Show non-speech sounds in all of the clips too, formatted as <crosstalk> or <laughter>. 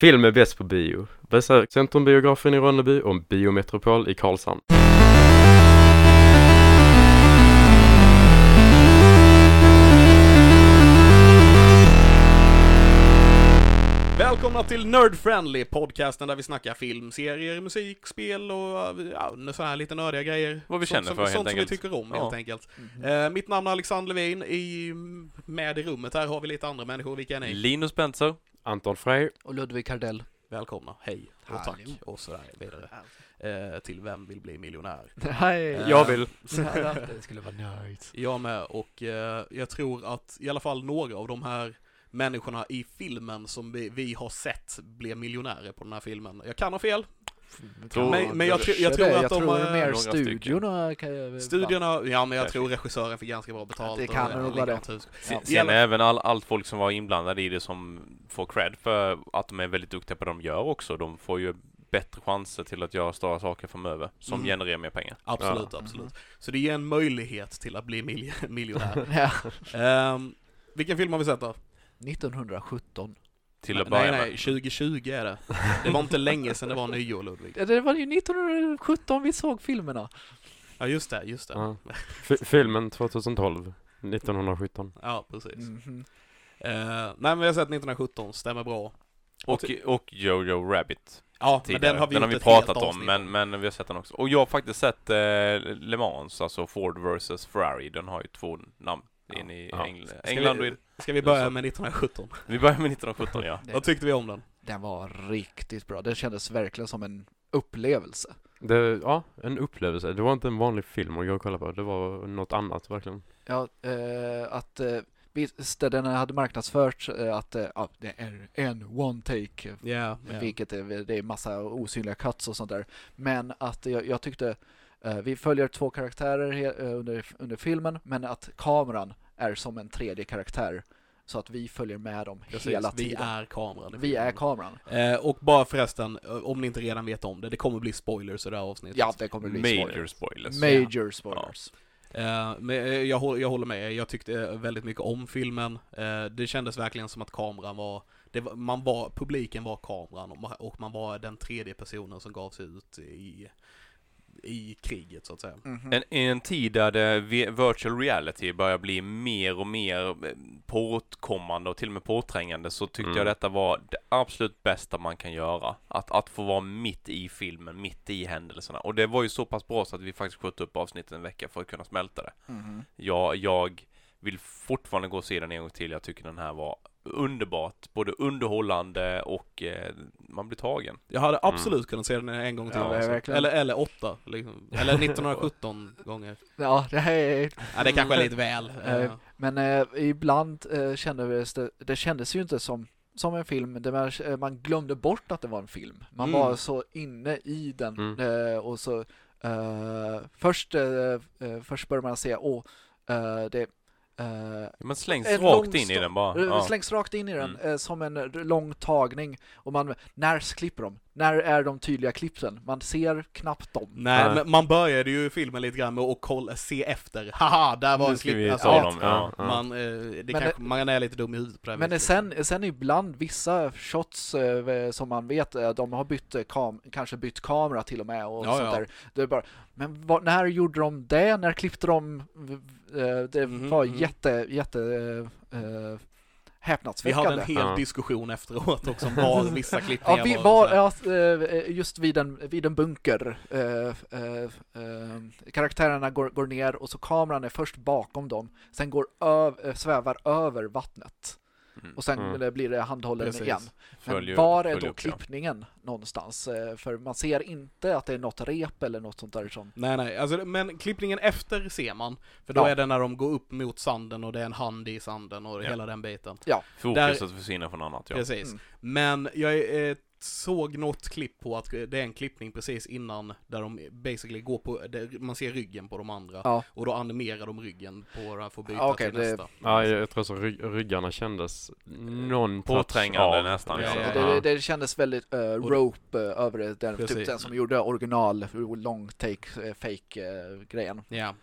Film är bäst på bio. Besök Centrumbiografen i Ronneby och Biometropol i Karlshamn. Välkomna till Nerd Friendly, podcasten där vi snackar film, serier, musik, spel och ja, så här lite nördiga grejer. Vad vi sånt känner som, för, helt Sånt som vi enkelt. tycker om Ja. helt enkelt. Eh, mitt namn är Alexander Levin, i, med i rummet här har vi lite andra människor, vilka är ni? Linus Benzer. Anton Frey. Och Ludvig Kardell. Välkomna, hej och Hallå. tack och sådär vidare. Eh, till Vem vill bli miljonär? Hej! Jag vill. <laughs> det skulle vara nöjt. Jag med och eh, jag tror att i alla fall några av de här människorna i filmen som vi, vi har sett blev miljonärer på den här filmen. Jag kan ha fel, Tror- men, men jag, jag tror jag att de... tror mer studiorna kan jag... Studierna, ja men jag tror regissören fick ganska bra betalt. Det och kan nog vara det. Sen, Ja. sen även all, allt folk som var inblandade i det som får cred för att de är väldigt duktiga på det de gör också. De får ju bättre chanser till att göra stora saker framöver som Mm. genererar mer pengar. Absolut, Ja. absolut. Så det ger en möjlighet till att bli mil- <laughs> miljonär. <laughs> ja. Ehm, vilken film har vi sett då? 1917. Till att nej, börja nej, med. 2020 är det. <laughs> Det var inte länge sedan det var nyår, Ludvig. Det var ju 1917 vi såg filmerna. Ja, just det, just det. Ja. <laughs> Filmen 2012. 1917. Ja, precis. Mhm. Eh, nej, men vi har sett 1917, stämmer bra. Och, och Jojo Rabbit. Ja, men Tidigare. den har vi, den har vi pratat om, men, men vi har sett den också. Och jag har faktiskt sett eh, Le Mans, alltså Ford vs Ferrari. Den har ju två namn in i Ja. Engl- Ska England och vi, ska vi börja med 1917? Vi börjar med 1917 ja. Vad tyckte vi om den? Den var riktigt bra. Det kändes verkligen som en upplevelse. Det, ja, en upplevelse. Det var inte en vanlig film att gå och kolla på. Det var något annat verkligen. Ja, eh, att eh, visst, den hade marknadsförts eh, att eh, ja, det är en one take Ja, Vilket är, det är massa osynliga cuts och sånt där. Men att jag, jag tyckte, vi följer två karaktärer he, eh, under, under filmen, men att kameran är som en tredje karaktär. Så att vi följer med dem Precis, hela vi tiden. är kameran. vi är kameran. Eh, och bara förresten, eh, om ni inte redan vet om det, det kommer bli spoilers i det här avsnittet. Ja, det kommer bli Major spoilers. spoilers. Major spoilers. Eh, men eh, jag, håller, jag håller med, jag tyckte eh, väldigt mycket om filmen. Eh, det kändes verkligen som att kameran var, det var, man var, publiken var kameran och man, och man var den tredje personen som gav sig ut i, i kriget så att säga. Mhm. En, I en tid där det vi- virtual reality börjar bli mer och mer eh, påkommande och till och med påträngande så tyckte Mm. jag detta var det absolut bästa man kan göra. Att, att få vara mitt i filmen, mitt i händelserna. Och det var ju så pass bra så att vi faktiskt sköt upp avsnittet en vecka för att kunna smälta det. Mhm. Jag, jag vill fortfarande gå och se den en gång till. Jag tycker den här var underbart, både underhållande och eh, man blir tagen. Jag hade absolut kunnat se den en gång till. Ja, alltså. verkligen. eller, eller åtta, liksom. eller 1917 <laughs> gånger. Ja, det här är... Ja, det kanske är lite väl. Eh, <laughs> Eh, Men eh, ibland eh, kändes det, det kändes ju inte som, som en film, det var, eh, man glömde bort att det var en film. Man Mm. var så inne i den Mm. eh, och så eh, först, först börjar man se, åh, eh, det eh, Man slängs rakt in i den bara. det Ja. slängs rakt in i den Mm. eh, som en r- lång tagning och man, när klipper de? När är de tydliga klippen? Man ser knappt dem. Nej, Nej. men man började ju filmen lite grann med att kolla, se efter. <laughs> Haha, där var Nu en klipp. Alltså, ja. Ja. Ja. Man, eh, Men kanske, man är lite dum i huvudet på det Men sen, sen ibland vissa shots eh, som man vet, eh, de har bytt eh, kam kanske bytt kamera till och med och Ja, sånt ja. där. Det är bara, men vad- när gjorde de det? När klippte de? eh, det Mhm, var mhm. jätte, jätte eh, eh, Vi häpnadsväckande. hade en hel Ja. diskussion efteråt också om <laughs> var vissa klippningar Ja, vi var. ja, eh, just vid en, vid en bunker. Eh, eh, eh, karaktärerna går, går ner och så kameran är först bakom dem, sen går öv, eh, svävar över vattnet. Och sen Mm. eh, blir det handhållen Precis. igen. Men Följer- var är då upp, ja. klippningen någonstans? Eh, För man ser inte att det är något rep eller något sånt där som... Nej, nej, alltså, men klippningen efter ser man. För då Ja. är det när de går upp mot sanden och det är en hand i sanden och Ja. hela den biten. Fokuset försvinner från annat ja. Precis. Mm. Men jag eh, såg något klipp på att det är en klippning precis innan där de basically går på, man ser ryggen på de andra. Ja. Och då animerar de ryggen på den för att byta Ja, okej, till det- nästa. Ja, jag, tror så ry ryggarna kändes någon Påträngande av- nästan, Ja, ja. ja, Det, det, det kändes väldigt uh, rope eh, över det, den, typ den som gjorde original long take uh, fake eh, grejen. Ja.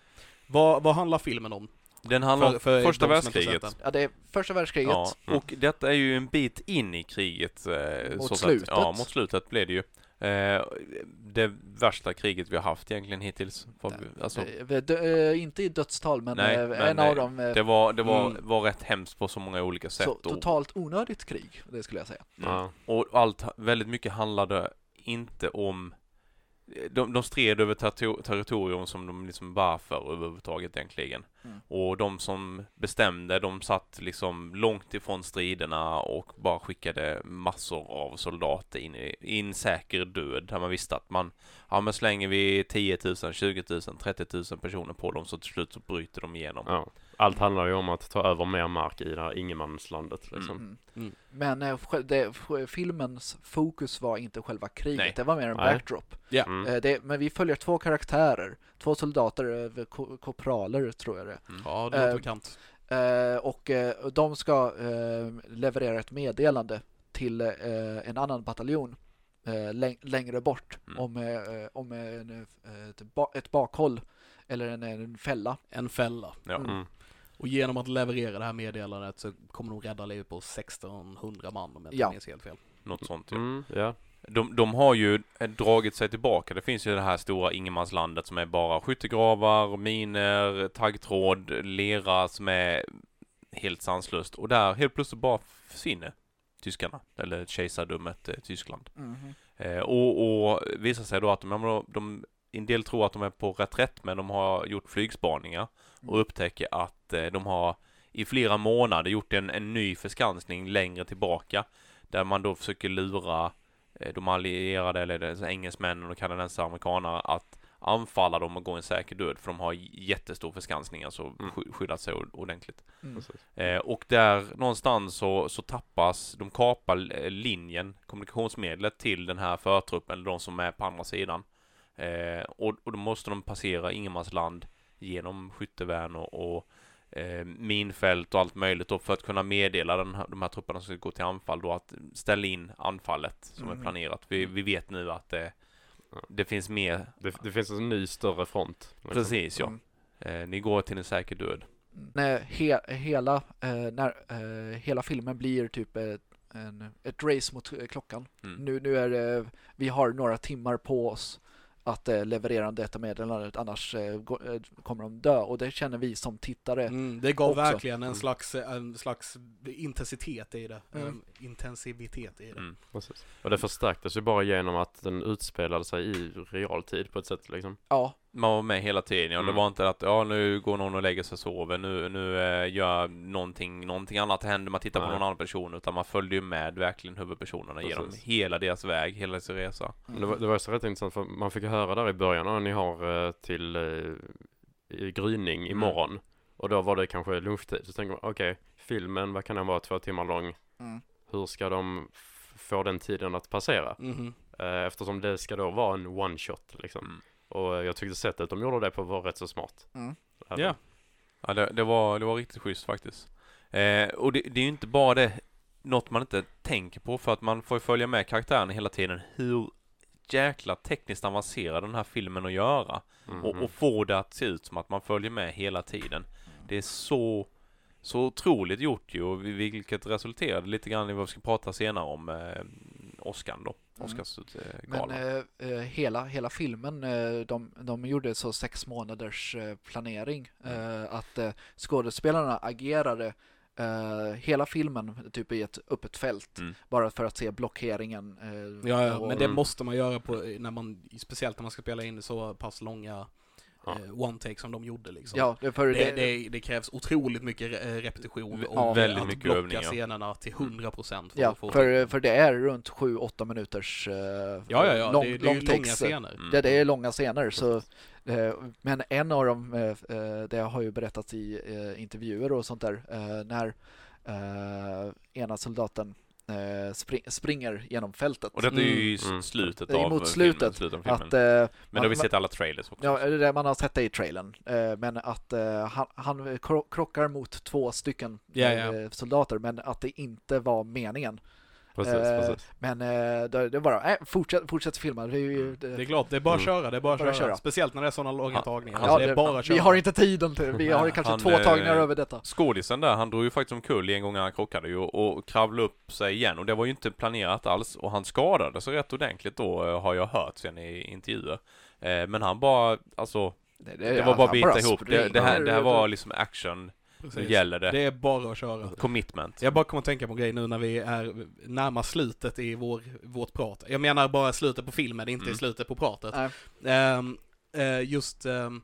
Vad, vad handlar filmen om? Den handlar om För- för första som inte världskriget. Ja, det är första världskriget. Ja, och detta är ju en bit in i kriget. Eh, Mot så slutet. Att, ja, mot slutet blev det ju. Eh, det värsta kriget vi har haft egentligen hittills. Alltså, Eh, inte i dödstal, men, Nej, eh, men, en av dem det var, det var, Mm. var rätt hemskt på så många olika sätt. så totalt onödigt krig, det skulle jag säga. Ja. och allt, väldigt mycket handlade inte om de, de stred över territor- territorium som de liksom var för överhuvudtaget egentligen. Mm. Och de som bestämde, de satt liksom långt ifrån striderna och bara skickade massor av soldater in i, i en säker död. Där man visste att man, ja men slänger vi 10 000, 20 000, 30 000 personer på dem så till slut så bryter de igenom. Ja. Allt handlar ju om att ta över mer mark i det här ingenmanslandet liksom. Mm. Mm. Men eh, det, filmens fokus var inte själva kriget, Nej. det var mer en Nej. backdrop. Ja. Mm. Eh, det, men vi följer två karaktärer, två soldater, ko- korpraler tror jag det Ja, det låter Eh, bekant. eh, Och de ska leverera ett meddelande till en annan bataljon läng- längre bort Mm. om, om en, ett, ba- ett bakhåll eller en, en fälla. En fälla. Ja. Mm. Mm. Och genom att leverera det här meddelandet så kommer de rädda livet på 1600 man om jag inte Ja. minns helt fel. Något sånt ja. Mm, ja. De, de har ju eh, dragit sig tillbaka. Det finns ju det här stora ingenmanslandet som är bara skyttegravar, miner, taggtråd, lera som är helt sanslöst. Och där helt plötsligt bara försvinner tyskarna, eller kejsardömet eh, Tyskland. Eh, och, och visar sig då att de, de, de, en del tror att de är på reträtt men de har gjort flygspaningar och Mm. upptäcker att eh, de har i flera månader gjort en, en ny förskansning längre tillbaka där man då försöker lura eh, de allierade eller engelsmännen och kanadensare amerikanare att anfalla dem och gå en säker död för de har jättestor förskansning, alltså Mm. sky- skyddat sig ordentligt. Mm. Eh, och där någonstans så, så tappas, de kapar eh, linjen, kommunikationsmedlet till den här förtruppen, eller de som är på andra sidan. Eh, och, och då måste de passera ingenmansland genom skyttevärn och, och eh, minfält och allt möjligt då för att kunna meddela den här, de här trupperna som ska gå till anfall då att ställa in anfallet som Mm. är planerat. Vi, vi vet nu att det, det finns mer, Det, det finns en ny större front. liksom. precis ja. Mm. Eh, ni går till en säker död. När he, hela, eh, när, eh, hela filmen blir typ ett, en, ett race mot eh, klockan. Mm. Nu, nu är det, vi har några timmar på oss att eh, leverera detta meddelandet, annars eh, gå, eh, kommer de dö. Och det känner vi som tittare. Mm, det gav Också. verkligen en Mm. slags, en slags intensitet i det. Mm. En intensivitet i det. Mm. Precis. Och det förstärktes ju bara genom att den utspelade sig i realtid på ett sätt liksom. Ja, Man var med hela tiden, ja. Det Mm. var inte att ja, nu går någon och lägger sig och sover, nu, nu eh, gör någonting, någonting annat händer, man tittar på Nej. någon annan person, utan man följde ju med verkligen huvudpersonerna genom Precis. hela deras väg, hela deras resa. Men Det var, det var så rätt intressant för man fick höra där i början, ja, ni har eh, till eh, i gryning Mm. imorgon. Och då var det kanske lunchtid. Så tänker man, okej, filmen, vad kan den vara, två timmar lång? Mm. Hur ska de få den tiden att passera? Eh, eftersom det ska då vara en one shot liksom. Mm. Och jag tyckte sättet de gjorde det på var rätt så smart. Mm. Även- Ja. Ja, det, det, var, det var riktigt schysst faktiskt. Eh, och det, det är ju inte bara det, något man inte tänker på, för att man får ju följa med karaktären hela tiden, hur jäkla tekniskt avancerad den här filmen att göra. Mhm. och, och få det att se ut som att man följer med hela tiden. Det är så, så otroligt gjort ju, och vi- vilket resulterade lite grann i vad vi ska prata senare om, eh, Oscar då, Oscars eh, Men eh, eh, hela, hela filmen, eh, de, de gjorde så sex månaders eh, planering. Mm. Eh, att skådespelarna agerade eh, hela filmen typ i ett öppet fält. Mm. Bara för att se blockeringen. eh, Ja, ja, och- men det Mm. måste man göra på, när man, speciellt när man ska spela in så pass långa Ja. eh, one-take som de gjorde liksom. Ja, det- för Det, det, det, det krävs otroligt mycket re- repetition och väldigt att mycket blocka övningar. scenerna till 100% för ja, att få för, för det är runt 7-8 minuters eh, Ja, ja, ja, lång, det, det är lång långa scener. Mm. Det, det är långa scener. Så, eh, men en av dem, eh, eh, det har ju berättats i eh, intervjuer och sånt där, eh, när eh, ena soldaten eh, spring, springer genom fältet. Och detta är ju i Mm. slutet Det är av mot filmen, slutet. slutet av filmen. Att, eh, Men då har vi man- sett alla trailers också. Ja, det är det man har sett det i trailern. Eh, Men att eh, han, han kro- krockar mot två stycken ja. eh, soldater, men att det inte var meningen. Precis, Eh, precis. Men eh, det, det är bara, äh, fortsätt, fortsätt filma. Det är ju, det, Det är klart, det är bara att Mm. köra, det är bara att Bara köra. köra. Speciellt när det är sådana långa tagningar. han- Alltså, Ja, det är bara att köra. vi har inte tiden till Vi har kanske han, två eh, tagningar över detta. Skådisen där, han drog ju faktiskt omkull en gång när han krockade ju och kravlade upp sig igen och det var ju inte planerat alls och han skadade sig rätt ordentligt då eh, har jag hört sen i intervjuer. Men han bara, alltså, Det, det var bara att bita ihop. Det, det, här, det här var liksom action, nu Precis. gäller det. Det är bara att köra. Commitment. Jag bara kommer att tänka på en grej nu när vi är närmast slutet i vår, vårt prat. Jag menar bara slutet på filmen, inte Mm. slutet på pratet. Nej. Ehm, eh, just, ehm,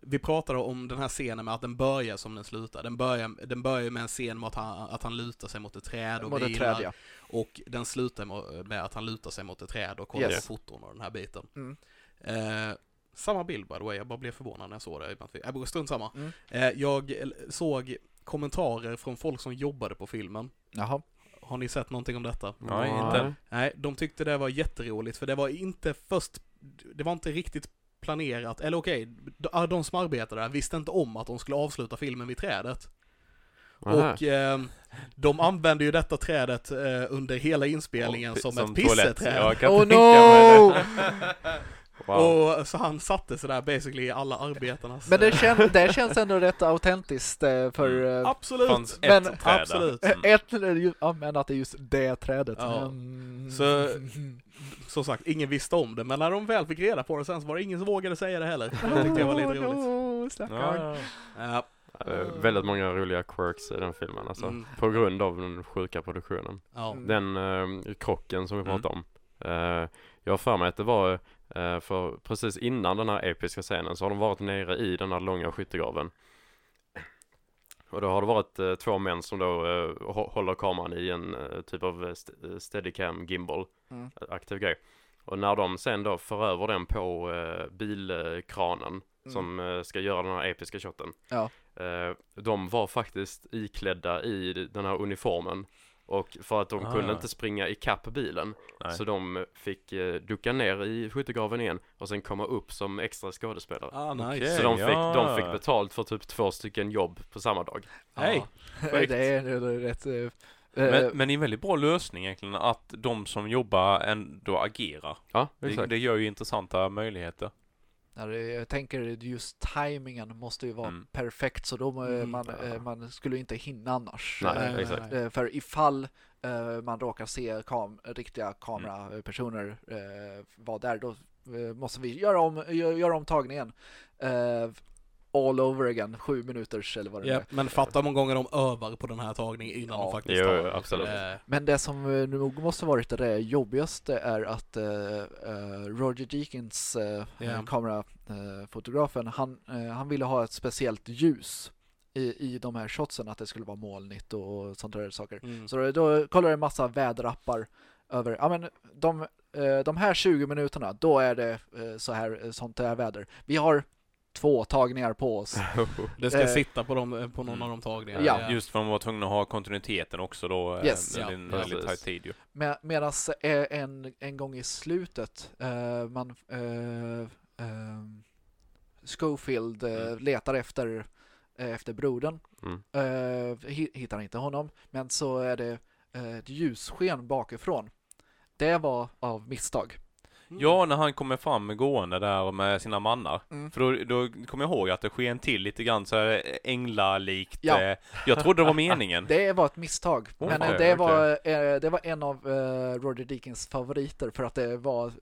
vi pratade om den här scenen med att den börjar som den slutar. Den börjar, den börjar med en scen med att han, att han lutar sig mot ett träd och Mot ett vilar. träd, ja. Och den slutar med- att han lutar sig mot ett träd och kollar Yes. på foton och den här biten. Mm. Eh, samma bild by the way, jag bara blev förvånad när jag såg det. vi- Äh, strunt samma. Mm. Eh, jag såg kommentarer från folk som jobbade på filmen. Jaha. Har ni sett någonting om detta? Nej, inte. Nej, de tyckte det var jätteroligt för det var inte först, det var inte riktigt planerat, eller okej, de, de som arbetade där visste inte om att de skulle avsluta filmen vid trädet. Aha. Och eh, de använde ju detta trädet eh, under hela inspelningen som, som ett toalett. pisseträd. Ja, jag Oh no! <laughs> <laughs> Wow. Och så han satte sig där basically i alla arbetarnas... Men det, eh, kän, det <laughs> känns ändå rätt autentiskt eh, för... eh, Absolut! fanns Men- ett träd absolut. Mm. Ett, ja men att det är just det trädet. Ja. Mm. Så- Som sagt, ingen visste om det, men när de väl fick reda på det sen så var det ingen som vågade säga det heller. Det tyckte jag var lite roligt. Oh, stackarn. Ja, Ja, Eh, väldigt många roliga quirks i den filmen alltså. Mm. På grund av den sjuka produktionen. ja. Mm. Den eh, krocken som vi Mm. pratade om. Eh, jag har för mig att det var för precis innan den här episka scenen så har de varit nere i den här långa skyttegraven. Och då har det varit eh, två män som då eh, hå- håller kameran i en eh, typ av eh, st- eh, steadicam gimbal Mm. aktiv grej. Och när de sen då för över den på eh, bilkranen Mm. som eh, ska göra den här episka shoten. Ja. Eh, de var faktiskt iklädda i den här uniformen. Och för att de Ah. kunde inte springa i kapp bilen Nej. så de fick eh, ducka ner i skyttegraven igen och sen komma upp som extra skådespelare. Ah, nice. Okej. Så de fick, ja. de fick betalt för typ två stycken jobb på samma dag. Hej! Ja. Det är, det är rätt... eh, Men, eh, men det är en väldigt bra lösning egentligen att de som jobbar ändå agerar. Ja, Det, det gör ju intressanta möjligheter. Jag tänker just timingen måste ju vara Mm. perfekt så då Mm, man, ja. eh, man skulle inte hinna annars. Nej, Eh, eh, För ifall eh, man råkar se kam riktiga kamerapersoner eh, vara där, då måste vi göra om, gö- göra om tagningen. All over again, sju minuters eller vad det Ja, är. men fatta hur många gånger de övar på den här tagningen innan Ja. de faktiskt Jo, tar absolut. Eh, Men det som eh, nog måste varit det jobbigaste är att eh, Roger Deakins, eh, Ja. kamerafotografen, han, han ville ha ett speciellt ljus i, i de här shotsen, att det skulle vara molnigt och, sånt där saker. mm. Så då, då kollade jag en massa väderappar över, ja men de, de här 20 minuterna, då är det så här, sånt där väder. Vi har två tagningar på oss. <laughs> Det ska eh, sitta på, dem, på någon Mm. av de tagningarna. Ja. Just för att de var tvungna att ha kontinuiteten också då. eh, Yes. det är Ja, en väldigt tajt tid ju. Med, Medan eh, en, en gång i slutet, eh, man eh, eh, Schofield eh, Mm. letar efter, eh, efter brodern, Mm. eh, hi- hittar inte honom, men så är det eh, ett ljussken bakifrån. Det var av misstag. Mm. Ja, när han kommer fram gående där med sina mannar. Mm. För då, då kommer jag ihåg att det sken till lite grann så här änglalikt. Ja. eh, Jag trodde det var meningen. <laughs> Det var ett misstag, men eh, Okej, det, var, eh, det var en av eh, Roger Deakins favoriter för att det var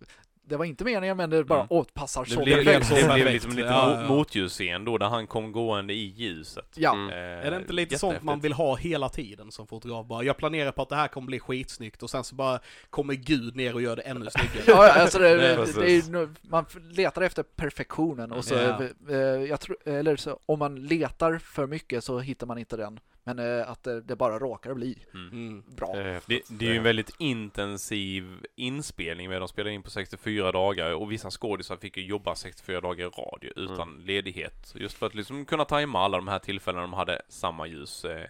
det var inte meningen men det bara Mm. åt passar Det så blev, det perfekt. så blev perfekt. liksom en liten Ja, mo- ja. motljusscen då, där han kom gående i ljuset. Ja, Mm. Eh, Är det inte lite sånt man vill ha hela tiden som fotograf? Bara, jag planerar på att det här kommer bli skitsnyggt och sen så bara kommer Gud ner och gör det ännu snyggare. Ja, alltså det, Det <laughs> det, är det, man letar efter perfektionen och så, Ja. eh, jag tror, eller så, om man letar för mycket så hittar man inte den. Men eh, att det, det bara råkar bli Mm. Mm. bra. Det är Det, det är ju en väldigt intensiv inspelning med de spelar in på 64 dagar och vissa skådisar fick ju jobba 64 dagar i rad utan ledighet. Just för att liksom kunna tajma alla de här tillfällena de hade samma ljus, eh,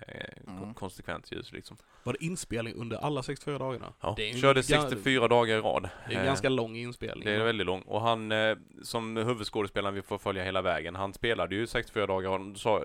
Mm. konsekvent ljus liksom. Var det inspelning under alla 64 dagarna? Ja, Det är ju körde gan- 64 dagar i rad. Det är en Eh, ganska lång inspelning. Det är väldigt lång. Och han, eh, som huvudskådespelaren vi får följa hela vägen, han spelade ju 64 dagar och sa,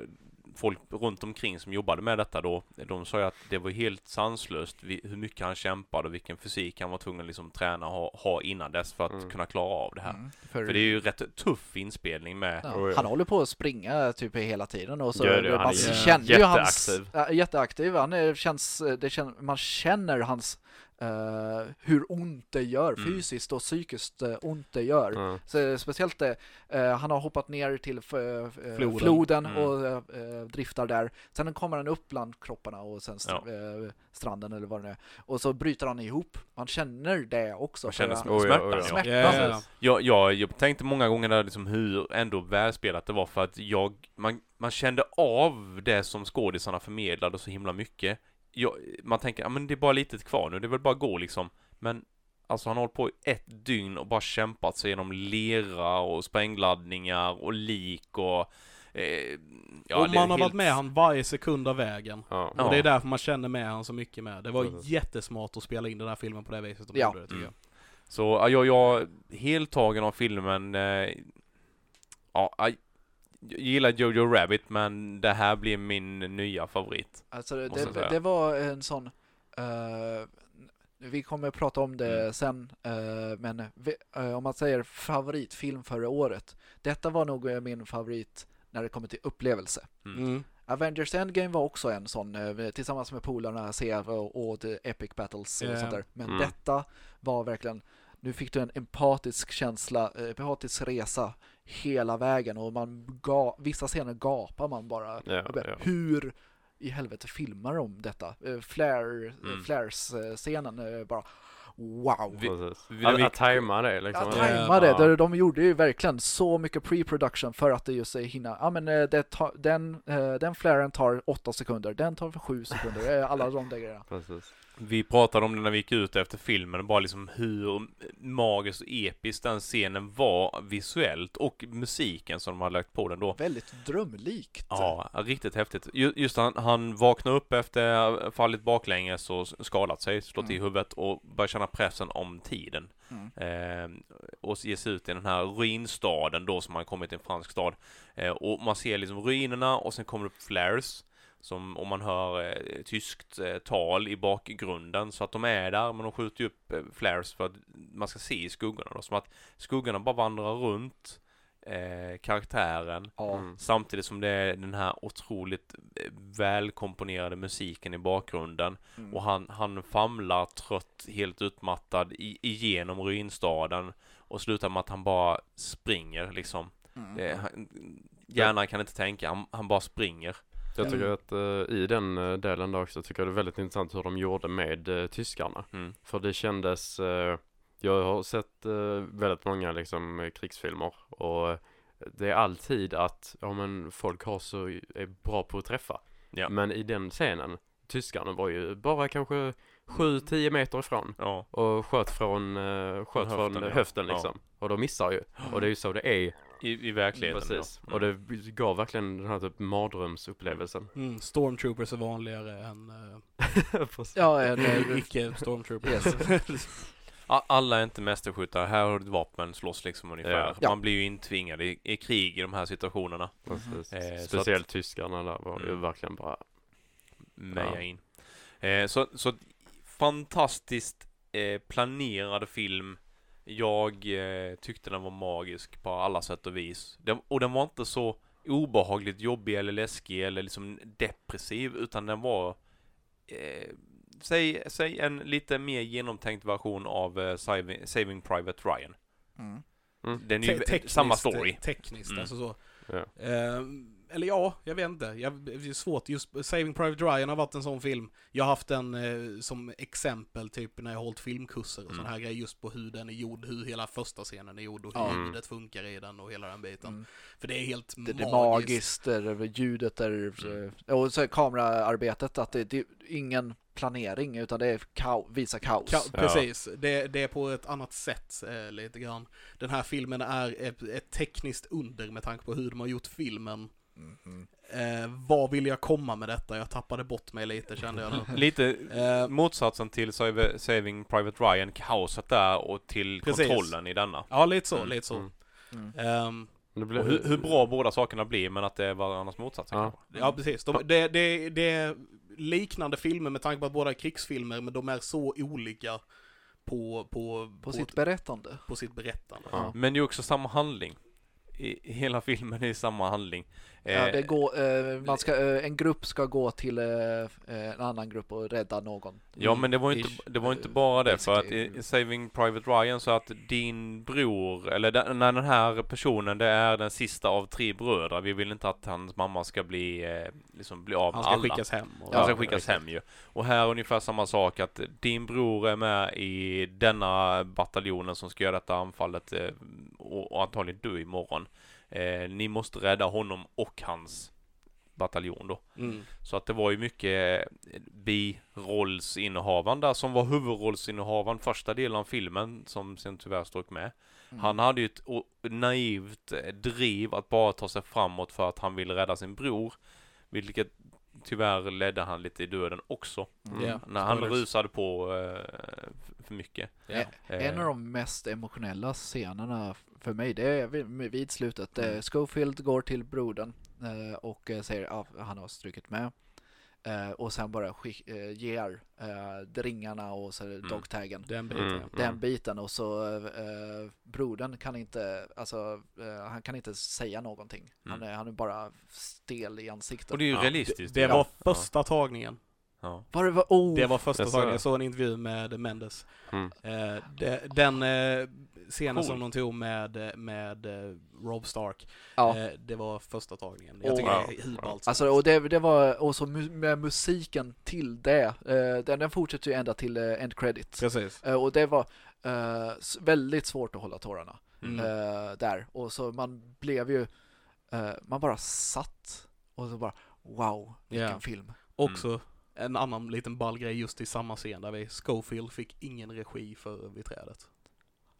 folk runt omkring som jobbade med detta då, de sa ju att det var helt sanslöst hur mycket han kämpade och vilken fysik han var tvungen att liksom träna och ha, ha innan dess för att Mm. kunna klara av det här. Mm. För det är ju rätt tuff inspelning med Ja, han håller på att springa typ hela tiden och så Gör det, han man är känner ju hans, jätteaktiv. Han är, känns, det känns, man känner hans eh, hur ont det gör Mm. fysiskt och psykiskt eh, ont det gör. Ja. Så, speciellt det, eh, han har hoppat ner till f- eh, Floden. floden, Mm. och eh, eh, driftar där. Sen kommer han upp bland kropparna och sen st- Ja. eh, stranden eller vad det är. Och så bryter han ihop. Man känner det också. Man känner smärtan. Ja. smärtan. Ja, ja, ja. Jag, jag, jag tänkte många gånger där liksom hur ändå välspelat det var för att jag, man, man kände av det som skådisarna förmedlade så himla mycket. Jag, man tänker, ja men det är bara lite kvar nu, det är väl bara att gå liksom. Men alltså han har hållit på i ett dygn och bara kämpat sig genom lera och sprängladdningar och lik och eh, ja, och man har helt- varit med han varje sekund av vägen. Ja. Ja. Och det är därför man känner med han så mycket med. Det var Precis. jättesmart att spela in den här filmen på det viset de Ja. gjorde det tycker Mm. jag. Så ja, jag, jag helt tagen av filmen. Eh, ja, jag gillar Jojo Rabbit men det här blir min nya favorit. Alltså det, det, det var en sån... eh, vi kommer att prata om det Mm. sen, eh, men vi, eh, om man säger favoritfilm förra året. Detta var nog min favorit när det kommer till upplevelse. Mm. Mm. Avengers Endgame var också en sån, tillsammans med polarna, se och, och The Epic Battles och sånt där. Men Mm. detta var verkligen, nu fick du en empatisk känsla, empatisk resa hela vägen och man ga, vissa scener gapar man bara. Ja, ja. Hur i helvete filmar de detta? Eh, Flare, Mm. Flares-scenen, eh, bara wow! Vi- vi- Att, vi- att tajma det liksom. Ja, tajma det. Ja. De, de gjorde ju verkligen så mycket pre-production för att det just ska hinna. Ja, men eh, det tar, den, eh, den flaren tar åtta sekunder, den tar för sju sekunder, eh, alla de där grejerna. Precis. Vi pratade om det när vi gick ut efter filmen, bara liksom hur magiskt och episkt den scenen var visuellt och musiken som de hade lagt på den då. Väldigt drömlikt. Ja, riktigt häftigt. Ju- Just han, han vaknar upp efter fallit baklänges och skadat sig, slått i Mm. huvudet och börjar känna pressen om tiden. Mm. Eh, och ger sig ut i den här ruinstaden då som har kommit till en fransk stad. Eh, och man ser liksom ruinerna och sen kommer det upp flares. Som om man hör eh, tyskt eh, tal i bakgrunden så att de är där men de skjuter ju upp eh, flares för att man ska se i skuggorna då. Som att skuggorna bara vandrar runt eh, karaktären Ja. Mm. Samtidigt som det är den här otroligt eh, välkomponerade musiken i bakgrunden Mm. och han, han famlar trött, helt utmattad i, igenom ruinstaden och slutar med att han bara springer liksom. Mm. Det, han, hjärnan kan inte tänka, han, han bara springer. Jag tycker Mm. att eh, i den eh, delen där också tycker jag det är väldigt intressant hur de gjorde med uh, tyskarna. Mm. För det kändes, eh, jag har sett eh, väldigt många liksom eh, krigsfilmer och eh, det är alltid att, ja men folk har så, är bra på att träffa. Ja. Men i den scenen, tyskarna var ju bara kanske 7-10 meter ifrån Ja, och sköt från, eh, sköt Från från höften, höften, ja. liksom. Och de missar ju. Och det är ju så det är. I, i verkligheten. Precis. Ja. Och det gav verkligen den här typ mardrömsupplevelsen. Mm. Stormtroopers är vanligare än <laughs> uh, Ja, en, eh, icke-stormtroopers. <laughs> A- Alla är inte mästerskjutare, här har du ett vapen, slåss liksom ungefär. Ja. Man blir ju intvingad i, i krig i de här situationerna. Precis. Eh, Speciellt tyskarna där var ju Mm. verkligen bara meja Ja. in. Eh, så, så fantastiskt eh, planerad film. Jag eh, tyckte den var magisk på alla sätt och vis. Den, och den var inte så obehagligt jobbig eller läskig eller liksom depressiv utan den var eh, säg, säg en lite mer genomtänkt version av eh, Saving, Saving Private Ryan. Mm. Den är ju Te- samma story. Tekniskt, Mm. alltså så. Ja. Ehm, eller ja, jag vet inte. Jag, det är svårt. Just Saving Private Ryan har varit en sån film. Jag har haft den eh, som exempel typ när jag har hållit filmkurser och Mm. sån här grejer just på hur den är gjord, hur hela första scenen är gjord och hur Ja. Mm. ljudet funkar i den och hela den biten. Mm. För det är helt Det, det är magiskt. magiskt, det är ljudet är, Mm. och så är kameraarbetet att det, det är ingen planering utan det är kao, visa kaos. Ka- Ja. precis, det, det är på ett annat sätt eh, lite grann. Den här filmen är ett, ett tekniskt under med tanke på hur de har gjort filmen. Eh, vad vill jag komma med detta? Jag tappade bort mig lite kände jag nu. <laughs> Lite Eh, motsatsen till Saving Private Ryan, kaoset där och till Precis. kontrollen i denna. ja, lite så, Mm, lite så. mm. Det blir, hur, hur bra båda sakerna blir men att det är varandras motsatser Ja. Ja, precis. De, det, det, det är liknande filmer med tanke på att båda är krigsfilmer, men de är så olika på, på, På sitt berättande. på sitt berättande. Ja. Men det är också samma handling. I, hela filmen är samma handling. Ja, Eh, det går, eh, man ska, eh, en grupp ska gå till eh, eh, en annan grupp och rädda någon. Ja men det var ju inte, det var inte bara det för att i Saving Private Ryan så att din bror, eller den, när den här personen det är den sista av tre bröder. Vi vill inte att hans mamma ska bli, eh, liksom bli av Han med ska alla. skickas hem. Och, Han ska skickas hem ju. Och här är ungefär samma sak att din bror är med i denna bataljonen som ska göra detta anfallet eh, och, och antagligen dö imorgon. Eh, ni måste rädda honom och hans bataljon då. Mm. Så att det var ju mycket eh, birollsinnehavaren där som var huvudrollsinnehavaren första delen av filmen som sen tyvärr strök med. Mm. Han hade ju ett naivt eh, driv att bara ta sig framåt för att han ville rädda sin bror. Vilket tyvärr ledde han lite i döden också. Mm. Ja. När han Spoilers. rusade på eh, för mycket. Eh, En av de mest emotionella scenerna för mig, det är vid, slutet. Mm. Schofield går till brodern eh, och eh, säger att han har strukit med. Eh, och sen bara skick, eh, ger eh, ringarna och så Mm. dogtaggen. Den biten. Mm. Den biten och så eh, brodern kan inte, alltså eh, han kan inte säga någonting. Han, Mm. är, han är bara stel i ansiktet. och det är ju Ja, realistiskt. Det ja. var Ja. första tagningen. Ja. Var det, var, oh, Det var första det. Jag såg en intervju med Mendes. Mm. Eh, det, den eh, scenen Cool. som de tog med, med eh, Rob Stark, ja. eh, det var första tagningen. Jag Oh, tycker wow. det är hur som Alltså, och det, det var, och så mu- med musiken till det, eh, den, den fortsätter ju ända till eh, end credits. Precis. Eh, och det var eh, väldigt svårt att hålla tårarna Mm. eh, där. Och så man blev ju, eh, man bara satt och så bara wow, vilken Ja. film. Också en annan liten ball grej just i samma scen där vi, Schofield fick ingen regi för vid trädet.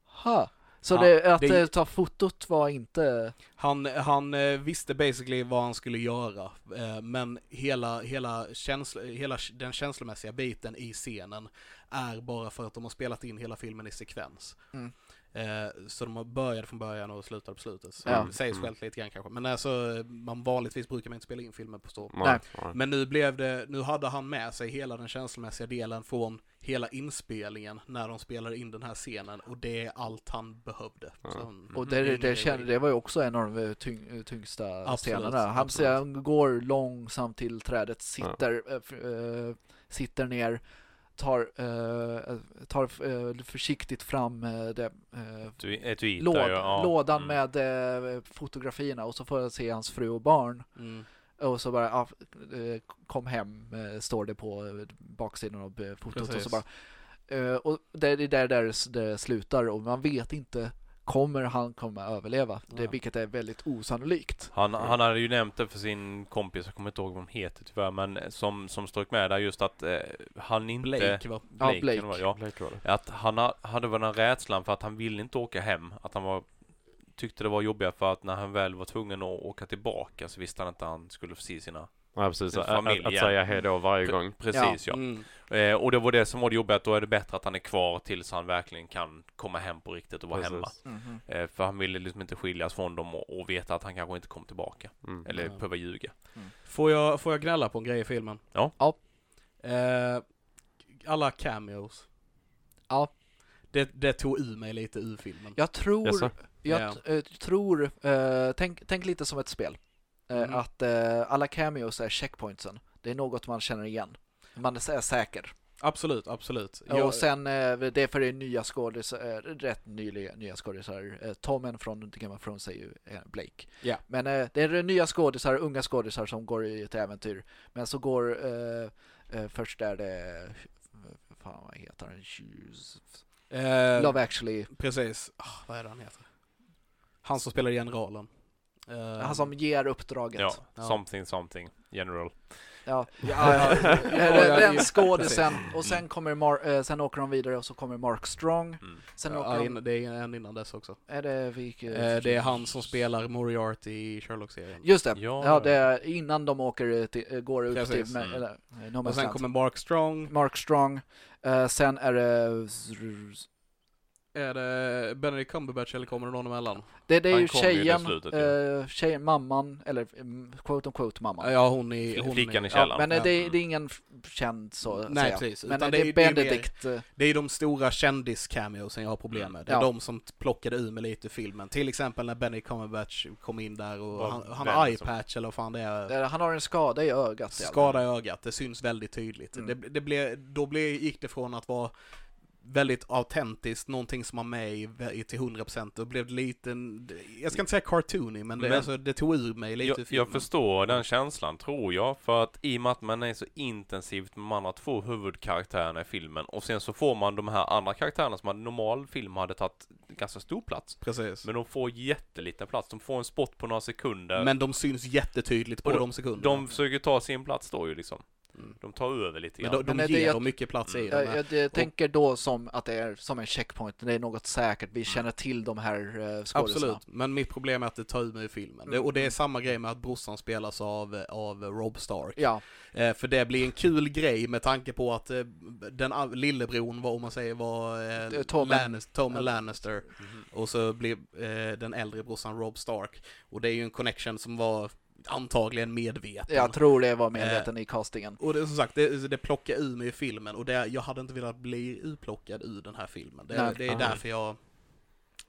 Ha. Så Ja, det, att det- ta fotot var inte, Han, han eh, visste basically vad han skulle göra, eh, men hela, hela, känsla, hela den känslomässiga biten i scenen är bara för att de har spelat in hela filmen i sekvens. Mm. Eh, så de har börjat från början och slutat på slutet. Så Ja. det sägs Mm. självt lite grann kanske. Men alltså, man vanligtvis brukar man inte spela in filmer på. Nej. Men nu blev det, nu hade han med sig hela den känslomässiga delen från hela inspelningen när de spelade in den här scenen och det är allt han behövde. Ja. Så han- och det, det, kände, det var ju också en av de eh, tyng, tyngsta Absolut, scenerna. Han, han går långsamt till trädet, sitter, eh, f- eh, sitter ner, tar, eh, tar eh, försiktigt fram eh, det, eh, Ett tweet låd, ja. lådan Mm. med eh, fotografierna och så får jag se hans fru och barn. Mm. Och så bara, ah, eh, kom hem, eh, står det på eh, baksidan av eh, fotot. Och så Precis. bara, eh, och det är där, där det slutar och man vet inte, kommer han komma överleva? Det, Ja. vilket är väldigt osannolikt. Han, han hade ju nämnt det för sin kompis, jag kommer inte ihåg vad de heter tyvärr, men som, som strök med där just att eh, han inte... Blake var... Ja, Blake, Blake. eller vad- ja. Blake var det. Att han ha- hade väl den rädslan för att han ville inte åka hem. Att han var, tyckte det var jobbigt för att när han väl var tvungen att åka tillbaka så visste han inte att han skulle få se sina... Ja, precis. Att, familj att, att säga hej då varje gång. Precis ja. Mm. Eh, och det var det som var det jobbiga, att då är det bättre att han är kvar tills han verkligen kan komma hem på riktigt och vara Precis. hemma. Mhm. Eh, för han ville liksom inte skiljas från dem och, och veta att han kanske inte kom tillbaka. Mm. Eller Ja. behöva ljuga. Får jag, får jag gnälla på en grej i filmen? Ja. Ja. Eh, alla cameos. Ja. Det, det tog ur mig lite ur filmen. Jag tror, Jaså? jag eh, tror, eh, tänk, tänk lite som ett spel. Eh, Mm. Att eh, alla cameos är checkpointsen. Det är något man känner igen. Man är sä- säker. Absolut, absolut. och sen, eh, det är för det är nya skådisar, rätt nyliga, nya skådisar. Tommen från The Game of Thrones är ju Blake. Ja. Men det är nya skådisar, unga skådisar som går i ett äventyr. Men så går, först är det, fan vad heter han? Eh, Love actually. Precis. Ah, vad är det han heter? Han som spelar generalen. Eh, Han som ger uppdraget. Ja, Ja. something something general. Ja, Ja, ja, <laughs> Eh, den ja, skådisen och sen kommer Mar- eh, sen åker de vidare och så kommer Mark Strong. Mm. Sen ja, åker de, det är en innan dess också. är det vilket? Eh, det är han som spelar Moriarty i Sherlock-serien. Just det, Ja. ja, det är innan de åker till, går ut Precis. till, Mm. eller, No Och sen Land. kommer Mark Strong. Mark Strong, eh, sen är det Är det Benedict Cumberbatch eller kommer det någon emellan? Det, det är Han ju kommer ju i tjejen, slutet, eh, tjejen, mamman, eller mm, quote on quote mamman. Ja, hon i... Hon Flickan i i, källaren. Ja, men eh, Ja. det, det är ingen f- känd så att Nej, säga. precis. Men Utan det, det är är- det är mer- Benedict. eh, Det är de stora kändis-cameosen jag har problem med. Det är Ja. de som plockade ur mig lite i filmen. Till exempel när Benedict Cumberbatch kom in där och Var han, han har som- eyepatch eller vad fan det är. eh, Han har en skada i ögat. i alla fall. Skada i ögat, det syns väldigt tydligt. Mm. Det, det blev, då blev, gick det från att vara väldigt autentiskt, någonting som var med i, i till 100% då blev lite, jag ska inte säga cartoony, men det, Men- alltså, det tog ur mig lite Jag, jag förstår den känslan, tror jag. För att i och med att man är så intensivt med de andra två huvudkaraktärerna i filmen och sen så får man de här andra karaktärerna som hade normal film hade tagit ganska stor plats. Precis. Men de får jätteliten plats. De får en spot på några sekunder. Men de syns jättetydligt på Och de sekunderna. de försöker ta sin plats då ju liksom. Mm. De tar över lite Men grann. de, de Men ger det- dem mycket plats i Mm. Jag, jag, jag tänker då som att det är som en checkpoint, det är något säkert, vi känner till de här uh, skådisarna. Absolut, men mitt problem är att det tar ur mig i filmen. Det, Mm. och det är samma grej med att brorsan spelas av, av Rob Stark. Ja, Eh, för det blir en kul grej med tanke på att eh, den lillebron var, om man säger, var eh, är Tommen. Lannister, Ja. Lannister. Mhm. Och så blir eh, den äldre brorsan Rob Stark. Och det är ju en connection som var antagligen medveten. jag tror det var Eh. medveten i castingen. Och det, som sagt, det, det plockar ur mig i filmen och det, jag hade inte velat bli utplockad ur den här filmen. Det, Nej. det är Ah. därför jag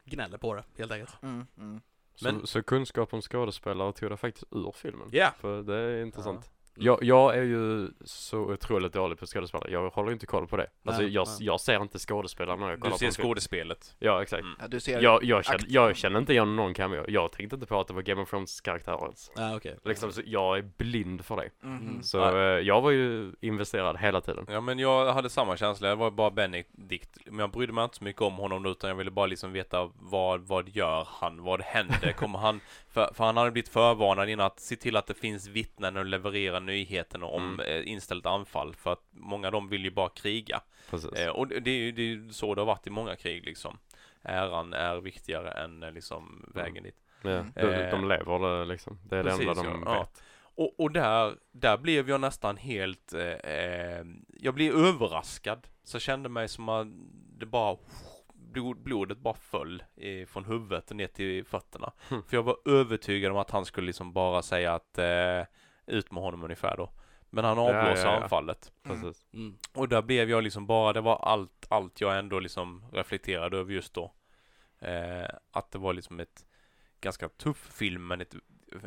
gnäller på det, helt enkelt. Mm, mm. Men- så, så kunskap om skådespelare tog det faktiskt ur filmen. Ja. För det är intressant. Mm. Jag, jag är ju så otroligt dålig på skådespelare. Jag håller inte koll på det. Alltså Nej, jag, nej. jag ser inte skådespelare när jag kollar Du på ser film. skådespelet. Ja, exakt. Mm. Ja, du ser, Jag, jag, känner, jag känner inte igen någon cameo. Jag tänkte inte på att det var Game of Thrones karaktärer ens. Ja, okej. Liksom, så jag är blind för det. Mhm. Så Ja. eh, jag var ju investerad hela tiden. Ja men jag hade samma känsla, det var bara Benedict. Men jag brydde mig inte så mycket om honom utan jag ville bara liksom veta vad, vad gör han? Vad händer? Kommer han... <laughs> För, för han hade blivit förvarnad innan att se till att det finns vittnen och leverera nyheterna om Mm. eh, inställt anfall. För att många av dem vill ju bara kriga. Precis. Eh, och det är ju det är så det har varit i många krig liksom. Äran är viktigare än eh, liksom vägen dit. Ja, Mm. de, de lever det liksom. Det är det enda precis, de ja. Vet. Och, och där, där blev jag nästan helt, eh, jag blev överraskad. Så kände mig som att det bara, blod, blodet bara föll från huvudet ner till fötterna. Mm. För jag var övertygad om att han skulle liksom bara säga att, eh, ut med honom ungefär då. Men han Ja, avblåser ja, ja. anfallet. Precis. Mm. Och där blev jag liksom bara, det var allt, allt jag ändå liksom reflekterade över just då. Eh, att det var liksom ett ganska tuff film men ett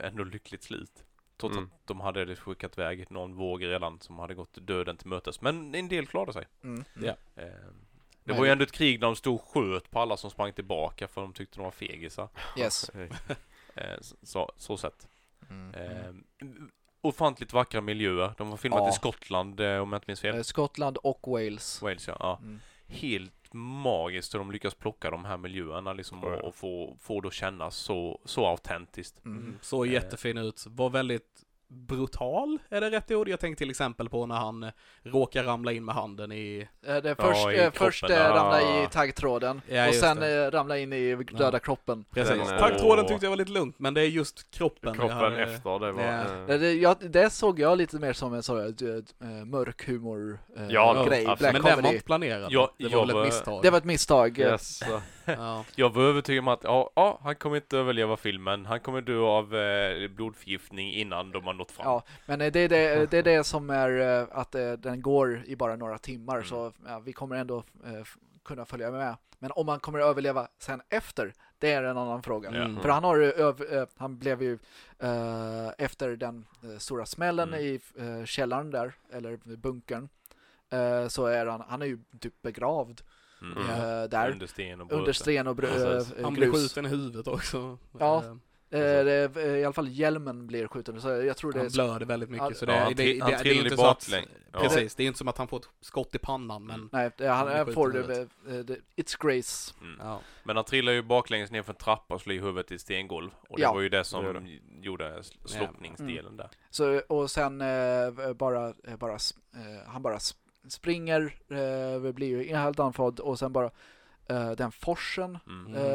ändå lyckligt slut. Trots Mm. att de hade skickat iväg någon våg redan som hade gått döden till mötes. Men en del klarade sig. Mm. Ja. Eh, det var ju ändå ett krig där de stod och sköt på alla som sprang tillbaka för de tyckte de var fegisar. Yes. <laughs> Eh, så, så sett. Mm. Ofantligt vackra miljöer. De var filmat Ja. i Skottland eh, om jag inte minns fel. Eh, Skottland och Wales. Wales ja. ja. Mm. helt magiskt hur de lyckas plocka de här miljöerna liksom Ja, ja. och, och få, få det att kännas så, så autentiskt. Mm. Såg Eh. jättefin ut. Var väldigt brutal, är det rätt ord? Jag tänkte till exempel på när han eh, råkar ramla in med handen i... Eh, Det Ja, först, i eh, först eh, ja. ramla i taggtråden Ja, och sen det. ramla in i döda kroppen. Precis. Den, Taggtråden tyckte jag var lite lugnt, men det är just kroppen. Kroppen jag har, efter det var... ja. Det, det, jag, det såg jag lite mer som en sån mörk humor äh, Ja, grej, Men den var inte planerad. Ja, det var jag väl ett misstag. Det var ett misstag. Yes. Ja. <laughs> Jag var övertygad om att ja, ja, han kommer inte överleva filmen. Han kommer dö av eh, blodförgiftning innan de har nått fram. Ja, men eh, det är det, det, är det som är eh, att eh, den går i bara några timmar Mm. så ja, vi kommer ändå eh, kunna följa med. Men om man kommer överleva sen efter, det är en annan fråga. Mm. För han har ju öv, eh, han blev ju eh, efter den eh, stora smällen Mm. i eh, källaren där, eller bunkern, eh, så är han, han är ju typ begravd Mm. Mm. eh, där. Under sten och bröte. Under sten och br- Precis. eh, Han grus. skjuten i huvudet också. Ja. Det, eh, I alla fall hjälmen blir skjuten, så jag tror det Han är... blöder väldigt mycket Ja, så det, ja, det, han det, det, han det är trillar inte så att. Ja. Precis, det är inte som att han får ett skott i pannan men Nej, det, han, Han blir han får det, det, It's Grace. Mm. ja. Men han trillar ju baklänges ner för en trappa och slår i huvudet i stengolv. Och det Ja. var ju det som Det det. gjorde sl- slockningsdelen där. Så, och sen eh, bara, bara eh, han bara springer, eh, blir ju helt andfådd och sen bara eh, den forsen, Mm. Mm.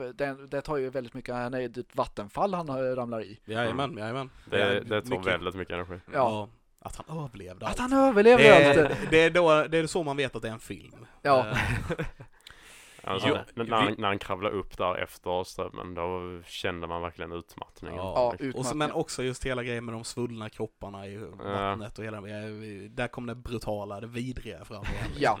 eh, den, det tar ju väldigt mycket, han är ett vattenfall han eh, ramlar i. Jajamän, jajamän. Det, det tar mycket- väldigt mycket energi. Ja. Att han överlevde Att allt. han överlevde det, allt! är, det, är då, det är så man vet att det är en film. Ja. <laughs> Alltså, när, när, han, vi- när han kravlade upp där efter strömmen, då kände man verkligen utmattningen. Ja, Ja, och så, men också just hela grejen med de svullna kropparna i vattnet och hela Där kom det brutala, det vidriga fram igen. Ja.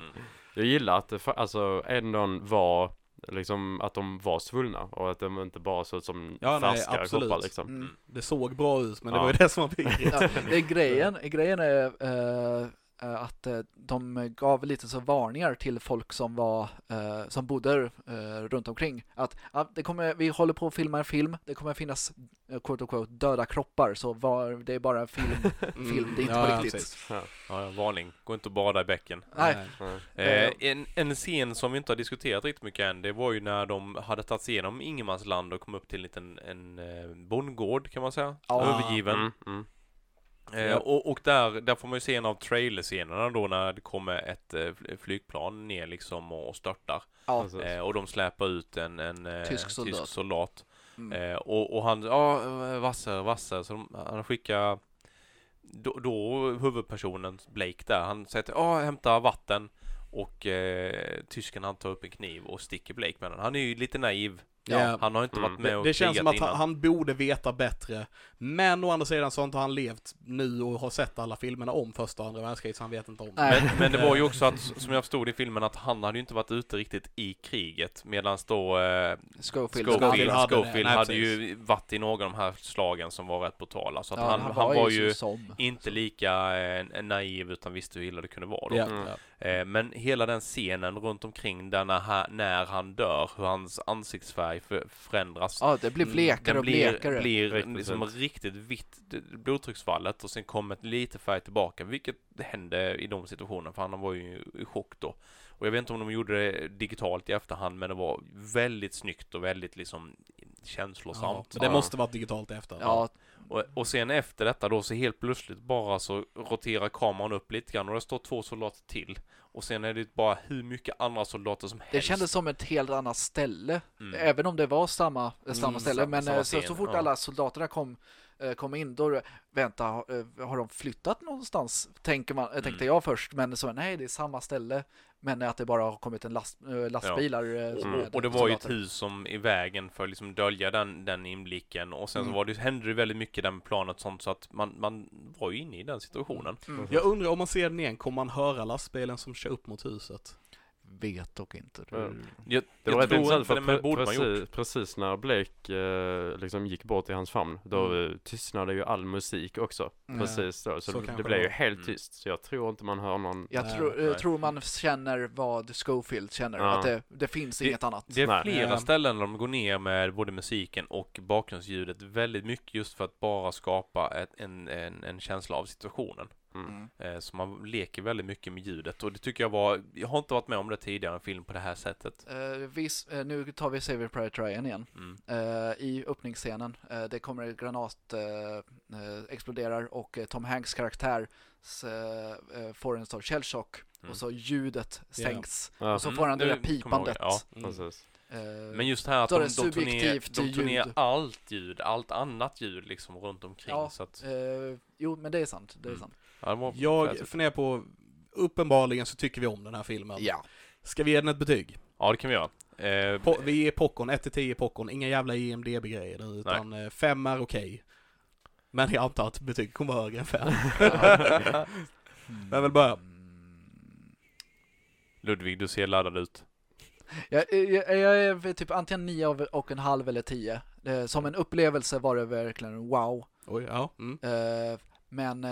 Jag gillar att det alltså ändå var liksom att de var svullna och att de inte bara såg ut som Ja, nej, färska absolut. kroppar liksom. mm. Det såg bra ut, men det Ja. var ju det som var <laughs> pirrigt. ja, det är grejen, grejen är eh, att eh, de gav lite så varningar till folk som var eh, som bodde eh, runt omkring att ja, det kommer, vi håller på att filma en film, det kommer finnas eh, quote unquote, döda kroppar så var, det är bara en film, <laughs> film, det är inte på riktigt. Ja, ja, varning. Gå inte och bada i bäcken. Nej. Nej. Eh, en, en scen som vi inte har diskuterat riktigt mycket än, det var ju när de hade tagit sig igenom ingenmansland och kom upp till en liten en, eh, bondgård kan man säga. Ja. Övergiven. Mm, mm. Eh, och, och där, där får man ju se en av trailerscenerna då när det kommer ett eh, fl- flygplan ner liksom och, störtar. Ja. Eh, och de släpar ut en, en eh, Tysk soldat. soldat. mm. Eh, och, och han, ja, eh, Wasser, Wasser, så de, han skickar då, då huvudpersonen Blake där, han säger till, ja, hämta vatten och eh, tysken han tar upp en kniv och sticker Blake med den. Han är ju lite naiv. Ja. Han har inte Mm. varit med Det, och det känns som att han, han borde veta bättre. Men å andra sidan så har inte han levt nu och har sett alla filmerna om första och andra världskriget så han vet inte om det. Men, men det var ju <laughs> också att, som jag förstod i filmen, att han hade ju inte varit ute riktigt i kriget medan då eh, Schofield, Schofield, hade det. Schofield Nej, hade ju varit i några av de här slagen som var rätt brutala. Så att ja, han, han, var, ju som inte lika eh, naiv utan visste hur illa det kunde vara då. Ja, Mm. Eh, men hela den scenen runt omkring där när, han- när han dör, hur hans ansiktsfärg för, förändras. Ja, det blir Mm, blekare och blir, blekare. blir Riktigt liksom riktigt vitt blodtrycksfallet och sen kommer ett lite färg tillbaka, vilket hände i de situationerna för han var ju i chock då. Och jag vet inte om de gjorde det digitalt i efterhand men det var väldigt snyggt och väldigt liksom Ja, känslosamt. men det Ja. måste varit digitalt efter. Ja, Och, och sen efter detta då så helt plötsligt bara så roterar kameran upp lite grann och det står två soldater till. Och sen är det bara hur mycket andra soldater som helst. det kändes som ett helt annat ställe. Mm. Även om det var samma, samma Mm, ställe. sam- men samma eh, så, så fort ja. alla soldaterna kom, eh, kom in, då vänta, har, eh, har de flyttat någonstans? Tänker man, eh, tänkte Mm. jag först. Men så, nej, det är samma ställe. Men att det bara har kommit en last, lastbilar. eh, som Och, med och det var ju ett hus som i vägen för att liksom dölja den, den inblicken och sen Mm. så var det, hände det väldigt mycket där med planet sånt så att man, man var ju inne i den situationen. Mm. Jag undrar om man ser den igen, kommer man höra lastbilen som kör upp mot huset? Vet dock inte. Ja. Jag, Det jag var rätt tror intressant för det, det pre- borde man gjort. precis, precis när Blake eh, liksom gick bort i hans famn då Mm. tystnade ju all musik också. Mm. Precis då, så, Så det kanske blev det ju helt Mm. tyst. Så jag tror inte man hör någon. Jag Nej, tror, nej. jag tror man känner vad Schofield känner. Ja. Att det, det finns Det- inget annat. Det är Nej. flera Ja. ställen där de går ner med både musiken och bakgrundsljudet väldigt mycket just för att bara skapa ett, en, en, en känsla av situationen. Mm. Mm. Eh, så man leker väldigt mycket med ljudet och det tycker jag var, jag har inte varit med om det tidigare, en film på det här sättet. Eh, vis, eh, nu tar vi Saving Private Ryan igen. Mm. Eh, I öppningsscenen, eh, det kommer en granat, exploderar och Tom Hanks karaktär får en sorts shellchock Mm. och så ljudet sänks Ja, och så Mm, får han det där ihåg pipandet. det. Ja. Mm. precis. Men just här att de, de, tog ner, subjektivt de tog ner ljud. allt ljud, allt annat ljud liksom runt omkring. Ja. Så att, eh, jo, men det är sant. Det är Mm. sant. Ja, Jag funderar på, uppenbarligen så tycker vi om den här filmen. Ja. Ska vi ge den ett betyg? ja, det kan vi göra. Eh, Po- vi ger popcorn, 1-10 popcorn, inga jävla E IMDB-grejer nu, utan eh, fem är okej. Men jag antar att betyget kommer högre än fem. <laughs> Vem vill börja? Ludvig, du ser laddad ut. Jag, jag, jag är typ antingen 9 av- och en halv eller 10. Eh, Som en upplevelse var det verkligen wow. Oj, ja. Mm. Eh, Men...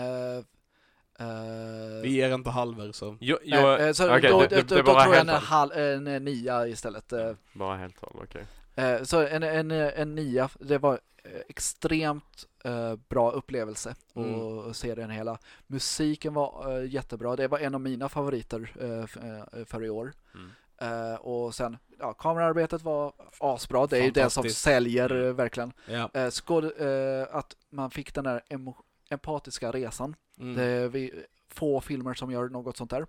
eh, eh, Vi ger inte halver så. Nej, jag, eh, så okej, då, det- då, det- då, tror jag en, halv, en, en nia istället. Eh, Bara helt tal, okej. Eh, Så en, en, en nia, det var eh, extremt eh, bra upplevelse Mm. att se den hela. Musiken var eh, jättebra, det var en av mina favoriter eh, eh, för i år. mm. Eh, och sen, ja, kameraarbetet var asbra, det är ju det som säljer Mm. eh, verkligen. Ja. Eh, skåd, eh, att man fick den där emo- empatiska resan. Mm. Det är vi, få filmer som gör något sånt där.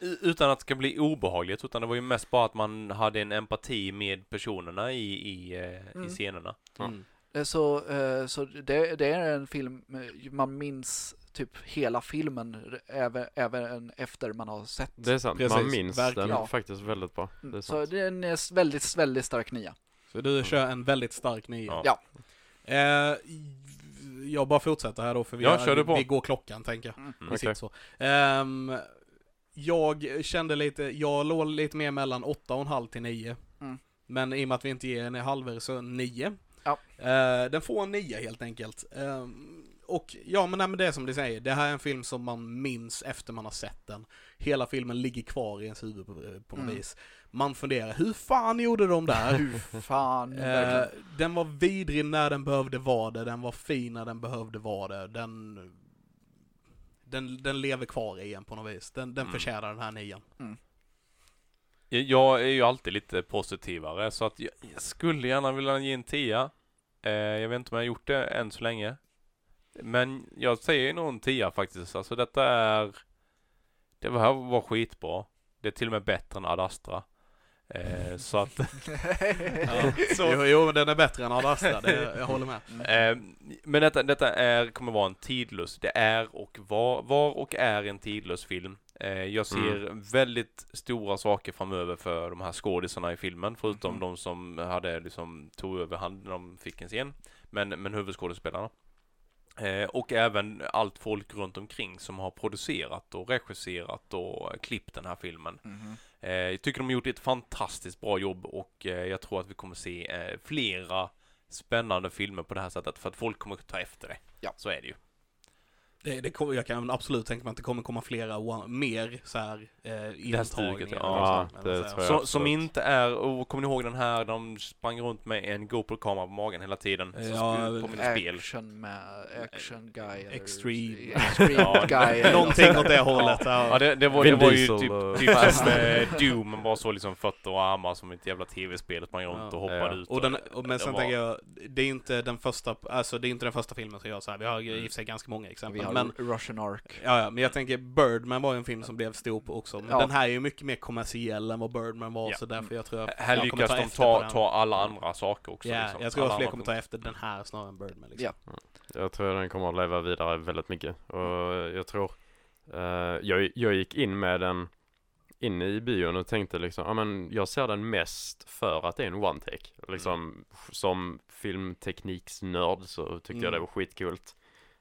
Utan att det ska bli obehagligt, utan det var ju mest bara att man hade en empati med personerna i, i, eh, Mm. i scenerna. Mm. Eh, Så, eh, så det, det är en film, man minns typ hela filmen även, även efter man har sett. Det är sant, man Precis, minns verkligen. den Ja. faktiskt väldigt bra. Det är Mm, Så sant. det är en väldigt, väldigt stark nia. Så du kör en väldigt stark nia. Ja. Ja. Eh, jag bara fortsätter här då för vi, Ja, du på. vi går klockan tänker jag. Mm. Vi Okej. sitter så. Ehm, jag kände lite, jag låg lite mer mellan 8,5 till 9. Mm. Men i och med att vi inte ger en halver så 9. Ja. Eh, den får en 9 helt enkelt. Ehm, och ja men, nej, men det är som du säger, det här är en film som man minns efter man har sett den. Hela filmen ligger kvar i ens huvud på, på något Mm. vis. Man funderar, hur fan gjorde de där? <laughs> Hur fan, Eh, den var vidrig när den behövde vara det, den var fin när den behövde vara det. Den, den, den lever kvar i en på något vis. Den, den Mm. förtjänar den här nian. Jag är ju alltid lite positivare så att jag, jag skulle gärna vilja ge en tia. Eh, jag vet inte om jag har gjort det än så länge. Men jag säger nog en tia faktiskt. Alltså detta är... Det här var skitbra. Det är till och med bättre än Ad Astra. Eh, så att... <laughs> Ja. Så- Jo, jo, men den är bättre än Ad Astra, det, jag håller med. Eh, men detta, detta är, kommer vara en tidlös, det är och var, var och är en tidlös film. Eh, jag ser väldigt stora saker framöver för de här skådisarna i filmen, förutom Mhm. de som hade liksom tog över hand när de fick en scen. Men, men huvudskådespelarna. Eh, och även allt folk runt omkring som har producerat och regisserat och klippt den här filmen. Mhm. Eh, jag tycker de har gjort ett fantastiskt bra jobb och eh, jag tror att vi kommer se eh, flera spännande filmer på det här sättet för att folk kommer ta efter det. Ja. Så är det ju. Det, det jag kan absolut tänka mig att det kommer komma flera, one, mer så här, eh, intagningar. stuket, ja. Ja, eller det så här. Så, som inte är, och kommer ni ihåg den här, de sprang runt med en GoPro-kamera på magen hela tiden? Ja, påminna spel. Action med action guy. eller- Extreme. <laughs> Extreme guy. Någonting något åt det hållet. Ja. Ja, det, det, var, det var ju typ, typ som eh, Doom, men bara så liksom fötter och armar som ett jävla tv-spel, sprang runt Ja. och hoppade Ja. ut. Och den, och, men det sen var- tänker jag, det är inte den första, alltså det är inte den första filmen som gör så här. Vi har i och för sig ganska många exempel. Men, Russian Ark. ja, ja, men jag tänker Birdman var ju en film som blev stor på också. Men Ja. den här är ju mycket mer kommersiell än vad Birdman var, Ja. så därför jag tror att Här jag lyckas de efter på ta, ta alla andra saker också. Ja, liksom. jag tror Alla att fler kommer ta efter den här snarare än Birdman. Liksom. Ja. Jag tror den kommer att leva vidare väldigt mycket. Och jag tror, eh, jag, jag gick in med den inne i bion och tänkte liksom, ja men jag ser den mest för att det är en one take. Liksom som filmtekniksnörd så tyckte jag Mm. det var skitkult.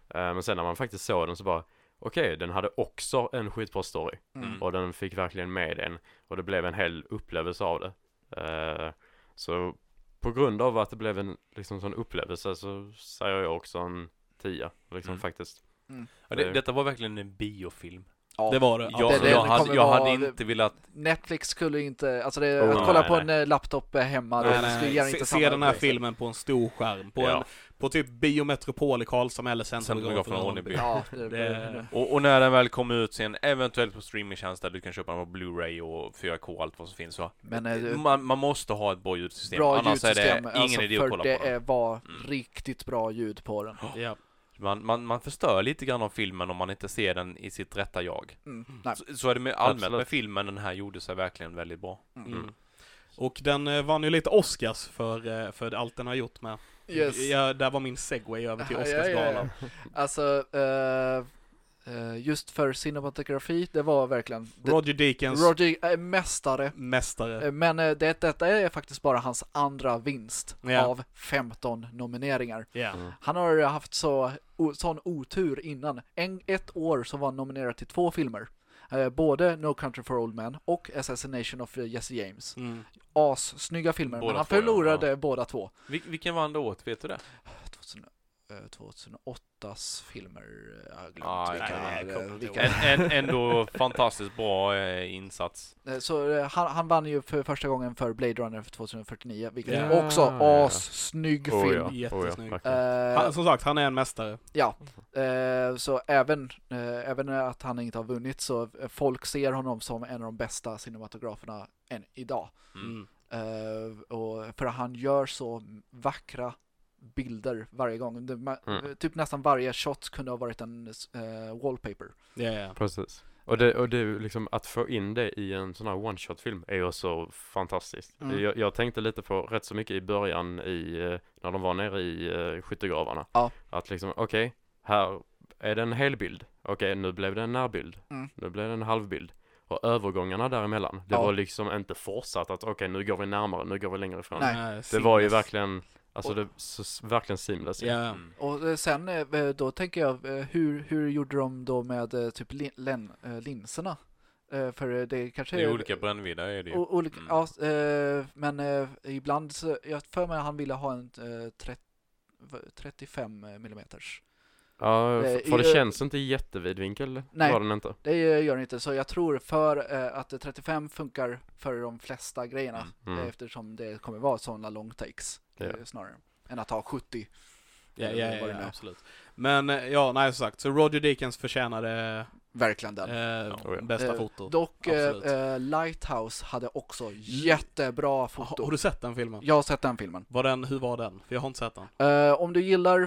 Eh, men sen när man faktiskt såg den så bara, okej den hade också en skitbra story. Mm. Och den fick verkligen med den. Och det blev en hel upplevelse av det. Eh, så på grund av att det blev en liksom sån upplevelse så säger jag också en tia. Liksom Mm. faktiskt. Ja, det, detta var verkligen en biofilm. Ja. Det var det. Jag, det- det jag, hade, jag vara- hade inte velat... Netflix skulle inte, alltså det, Oh, att kolla nej, på nej. en eh, laptop hemma, Nej, det nej, skulle se, inte se samma den här filmen på en stor skärm. På, Ja. en, på typ Biometropol i Karlshamn eller Centrobiografen i Ronneby. Ja, <laughs> det, Det- Och, och när den väl kommer ut sen, eventuellt på streamingtjänster, du kan köpa den på Blu-ray och 4K och allt vad som finns så. Men eh, det- Man, man måste ha ett bra ljudsystem, bra annars är ljudsystem, det ingen alltså, idé att för kolla det på den. är, var Mm. riktigt bra ljud på den. Ja. Man, man, man förstör lite grann av filmen om man inte ser den i sitt rätta jag. Mm. Nej. Så, så är det med allmänt Absolut. med filmen, den här gjorde sig verkligen väldigt bra. Mm. Och den eh, vann ju lite Oscars för, eh, för allt den har gjort med. Yes. Ja, där var min segway över till <laughs> Ja, ja, ja, Oscarsgalan. Alltså, eh, just för cinematografi, det var verkligen Roger Deakins Roger är mästare. mästare. Eh, Men eh, det, detta är faktiskt bara hans andra vinst Ja. av 15 nomineringar. Ja. Mm. Han har haft så, o, sån otur innan. En, ett år så var han nominerad till två filmer. Eh, både No Country for Old Men och Assassination of eh, Jesse James. Mm. As, snygga filmer, Båda men han två, ja. förlorade båda två. Vil, vilken vann då åt, vet du det? 2000, eh, 2008s filmer, eh, jag har glömt Ah, vilka, nej, vilka. En, en, ändå fantastiskt bra eh, insats. Eh, Så han, han vann ju för första gången för Blade Runner för 2049, vilket är också ja. as-snygg Oh, film. ja. Jättesnygg. Oh, ja, Han, som sagt, han är en mästare. Ja, så även, även att han inte har vunnit så folk ser honom som en av de bästa cinematograferna än idag. Mm. Och för han gör så vackra bilder varje gång. Det, Mm. Typ nästan varje shot kunde ha varit en eh, wallpaper. Ja, ja. Precis. Och det, och det är liksom att få in det i en sån här one shot film är ju så fantastiskt. Mm. Jag, jag tänkte lite på rätt så mycket i början i, eh, när de var nere i uh, skyttegravarna. Ja. Att liksom, okej, här är det en helbild. Okej, nu blev det en närbild. Mm. Nu blev det en halvbild. Och övergångarna däremellan, det Ja. var liksom inte fortsatt att okej, nu går vi närmare, nu går vi längre ifrån. Nej. Det var ju verkligen, alltså det, så, verkligen seamless. Ja. Mm. Och eh, sen eh, då tänker jag, eh, hur, hur gjorde de då med typ lin, linserna? För det kanske Det är olika brännviddar är det ju. olika, Mm. ja, men ibland så, jag för mig att han ville ha en eh, tret- v- 35 millimeters. Ja, Eh, f- för det känns inte jättevid vinkel, Nej. var den inte. Det gör det inte, så jag tror för eh, att 35 funkar för de flesta grejerna Mm. eh, eftersom det kommer vara sådana long takes eh, snarare än att ha 70. Ja, ja, ja, ja absolut. Men ja, nej som sagt, så Roger Deakins förtjänade Verkligen den. eh, Oh, ja. bästa Eh, foto. Dock, eh, Lighthouse hade också jättebra Har, foto. har du sett den filmen? Jag har sett den filmen. Var den, hur var den? För jag har inte sett den. Eh, om du gillar,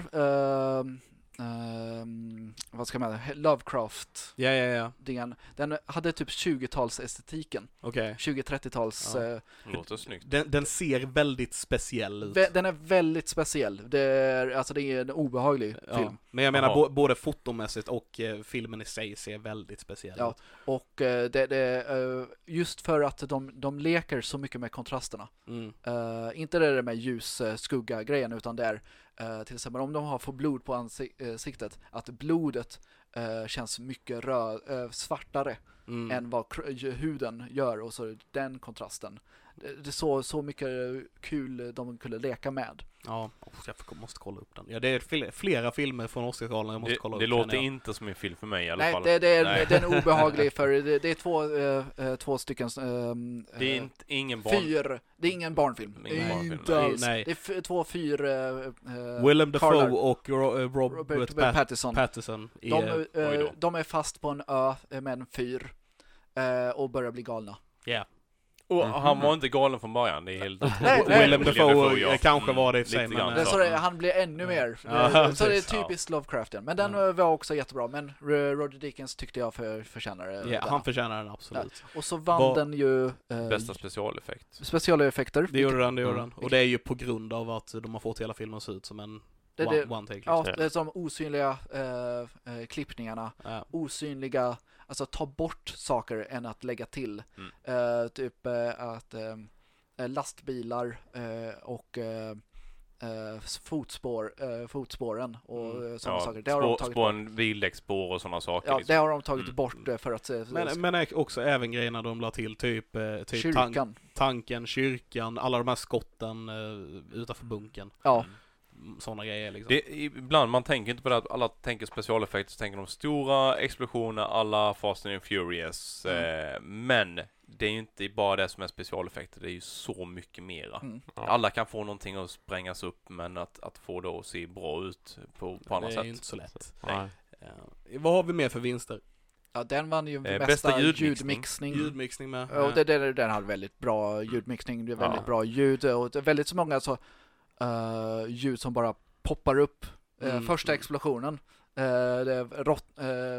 ehm, vad ska man säga, Lovecraft, Ja, ja, ja. den, den hade typ 20-talsestetiken, Okej. 20-30-tals. Ja. eh, Låter snyggt. Den, den ser väldigt speciell ut. vä- den är väldigt speciell. Det är, alltså det är en obehaglig Ja. film. Men jag menar både fotomässigt och eh, filmen i sig ser väldigt speciell Ja. ut. Och eh, det, det, just för att de, de leker så mycket med kontrasterna. Mm. Inte det där med ljus skugga grejen utan det är till exempel om de har får blod på ansiktet att blodet eh, känns mycket rö eh, svartare Mm. än vad huden gör och så den kontrasten. Det, det är så, så mycket kul de kunde leka med. Ja, oh, jag får- måste kolla upp den. Ja, det är fl- flera filmer från Oscarsgalan jag måste Det, kolla det upp. låter känner jag. inte som en film för mig i alla Nej, fall. det, det är, Nej. den är obehaglig <laughs> för det, det är två, eh, två stycken ehm, Det är eh, inte, ingen barn... fyr. Det är ingen barnfilm. Ingen barnfilm, Inte nej. alls. Nej. Det är f- två fyr... eh, Willem Dafoe och Ro- Robert, Robert Pat- Pattinson. Pattinson. I, De, de är fast på en ö med en fyr och börjar bli galna. ja. Och Mhm. han var inte galen från början, det är helt Nej, nej. Willem Dafoe ja. kanske Mm, var det i och för sig, men... Det så. det, han blir ännu mer. Ja, Eh, så det är typiskt Lovecraftian. Men den Ja. eh, var också jättebra. Men Roger Deakins tyckte jag för, förtjänar eh, Ja, han förtjänar den absolut. Och så vann Vad- den ju eh, Bästa specialeffekt. speciella effekter. Det gjorde den, det gjorde Mm. den. Och det är ju på grund av att de har fått hela filmen att se ut som en Det- one, det- one take. Ja, Liksom. det är som osynliga eh, eh, klippningarna. Ja. Osynliga, alltså ta bort saker än att lägga till. Mm. Eh, typ eh, att eh, lastbilar och fotspår, fotspåren och Mm. mm. sådana Ja, saker. Det har de spår, tagit bort. spåren, bildäcksspår och sådana saker. Ja, liksom. det har de tagit Mm. bort för att Men, men också även grejerna de la till, typ, typ tank, kyrkan. tanken, kyrkan, alla de här skotten utanför bunkern. Ja, Sådana grejer liksom. Det, ibland, man tänker inte på det att alla tänker specialeffekter, så tänker de stora explosioner alla Fast and Furious. Mm. Eh, men det är ju inte bara det som är specialeffekter, det är ju så mycket mera. mm. Ja. Alla kan få någonting att sprängas upp, men att, att få det att se bra ut på, på andra det är sätt. ju inte så lätt. Nej. Ja. Vad har vi mer för vinster? ja, den vann ju Eh, bästa, bästa ljudmixning. ljudmixning. Med? Ja, Och det, det, den hade väldigt bra ljudmixning, det är väldigt Ja. bra ljud och det är väldigt så många så, eh, ljud som bara poppar upp. Eh, Mm. Första explosionen, eh, det är rott,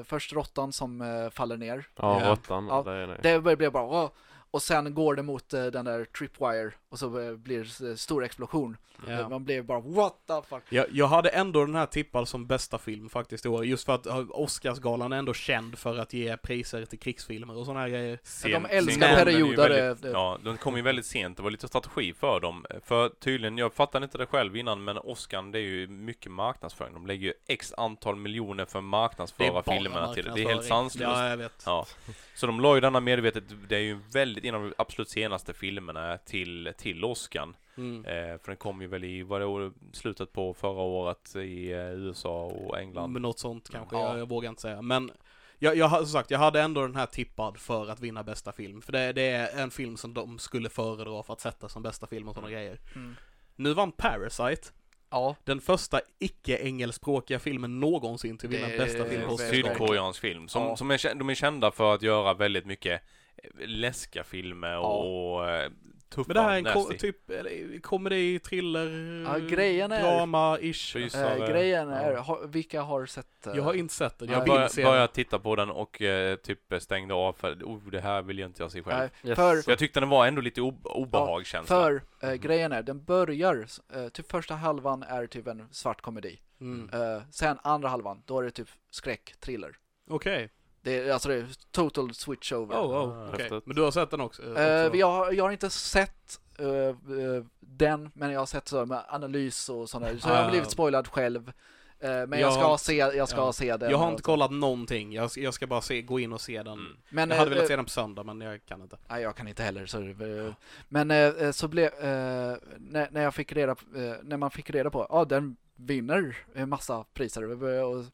först råttan som faller ner. Ja, råttan. Ja, det det. Det blev bara! Och sen går det mot eh, den där tripwire och så eh, blir det stor explosion. Ja. Man blir bara what the fuck. Jag, jag hade ändå den här tippad som bästa film faktiskt i år, just för att Oscarsgalan är ändå känd för att ge priser till krigsfilmer och såna här grejer. Sen- de älskar perioder, väldigt- eh, det- Ja, den kom ju väldigt sent. Det var lite strategi för dem. För tydligen, jag fattade inte det själv innan, men Oscar det är ju mycket marknadsföring. De lägger ju x antal miljoner för marknadsföra filmerna till det. Det är helt sanslöst. Ja, jag vet. Ja. Så de la ju denna medvetet, det är ju väldigt en av de absolut senaste filmerna till, till Oscar. Mm. Eh, för den kom ju väl i, vad det var, slutet på förra året i eh, USA och England. Men något sånt kanske, Ja. jag, jag vågar inte säga. Men jag, jag har som sagt, jag hade ändå den här tippad för att vinna bästa film. För det, det är en film som de skulle föredra för att sätta som bästa film och sådana grejer. Mm. Nu vann Parasite, Ja, den första icke-engelskspråkiga filmen någonsin till att vinna bästa film på. Sydkoreansk film. Som, Ja. som är, de är kända för att göra väldigt mycket läskiga filmer Ja. och, och eh, tuffa, Men det här är en ko- typ komedi, thriller, Ja, grejen är- drama-ish. Eh, grejen Ja. är, har, vilka har sett... eh, Jag har inte sett den, jag Jag vill började, se började titta på den och eh, typ stängde av för oh, det här vill jag inte jag se själv. Yes. för, jag tyckte den var ändå lite ob obehag känsla. för eh, grejen är, den börjar, eh, typ första halvan är typ en svart komedi. Mm. Sen andra halvan, då är det typ skräck, thriller. Okej. Det är, alltså det är total switch over. Oh, oh, Ah, häftigt. Men du har sett den också? Också? jag, har- jag har inte sett eh, eh, den, men jag har sett så med analys och sådana. Så jag har Ah. blivit spoilad själv. Men Jag jag ska, har- se, jag ska ja. se den. Jag har inte kollat någonting. Jag, jag ska bara se, gå in och se den. Mm. Men, Jag hade velat se den på söndag, men jag kan inte. Nej, jag kan inte heller. Så, men så blev, när, när jag fick reda på, när man fick reda på, ja den vinner en massa priser. Och,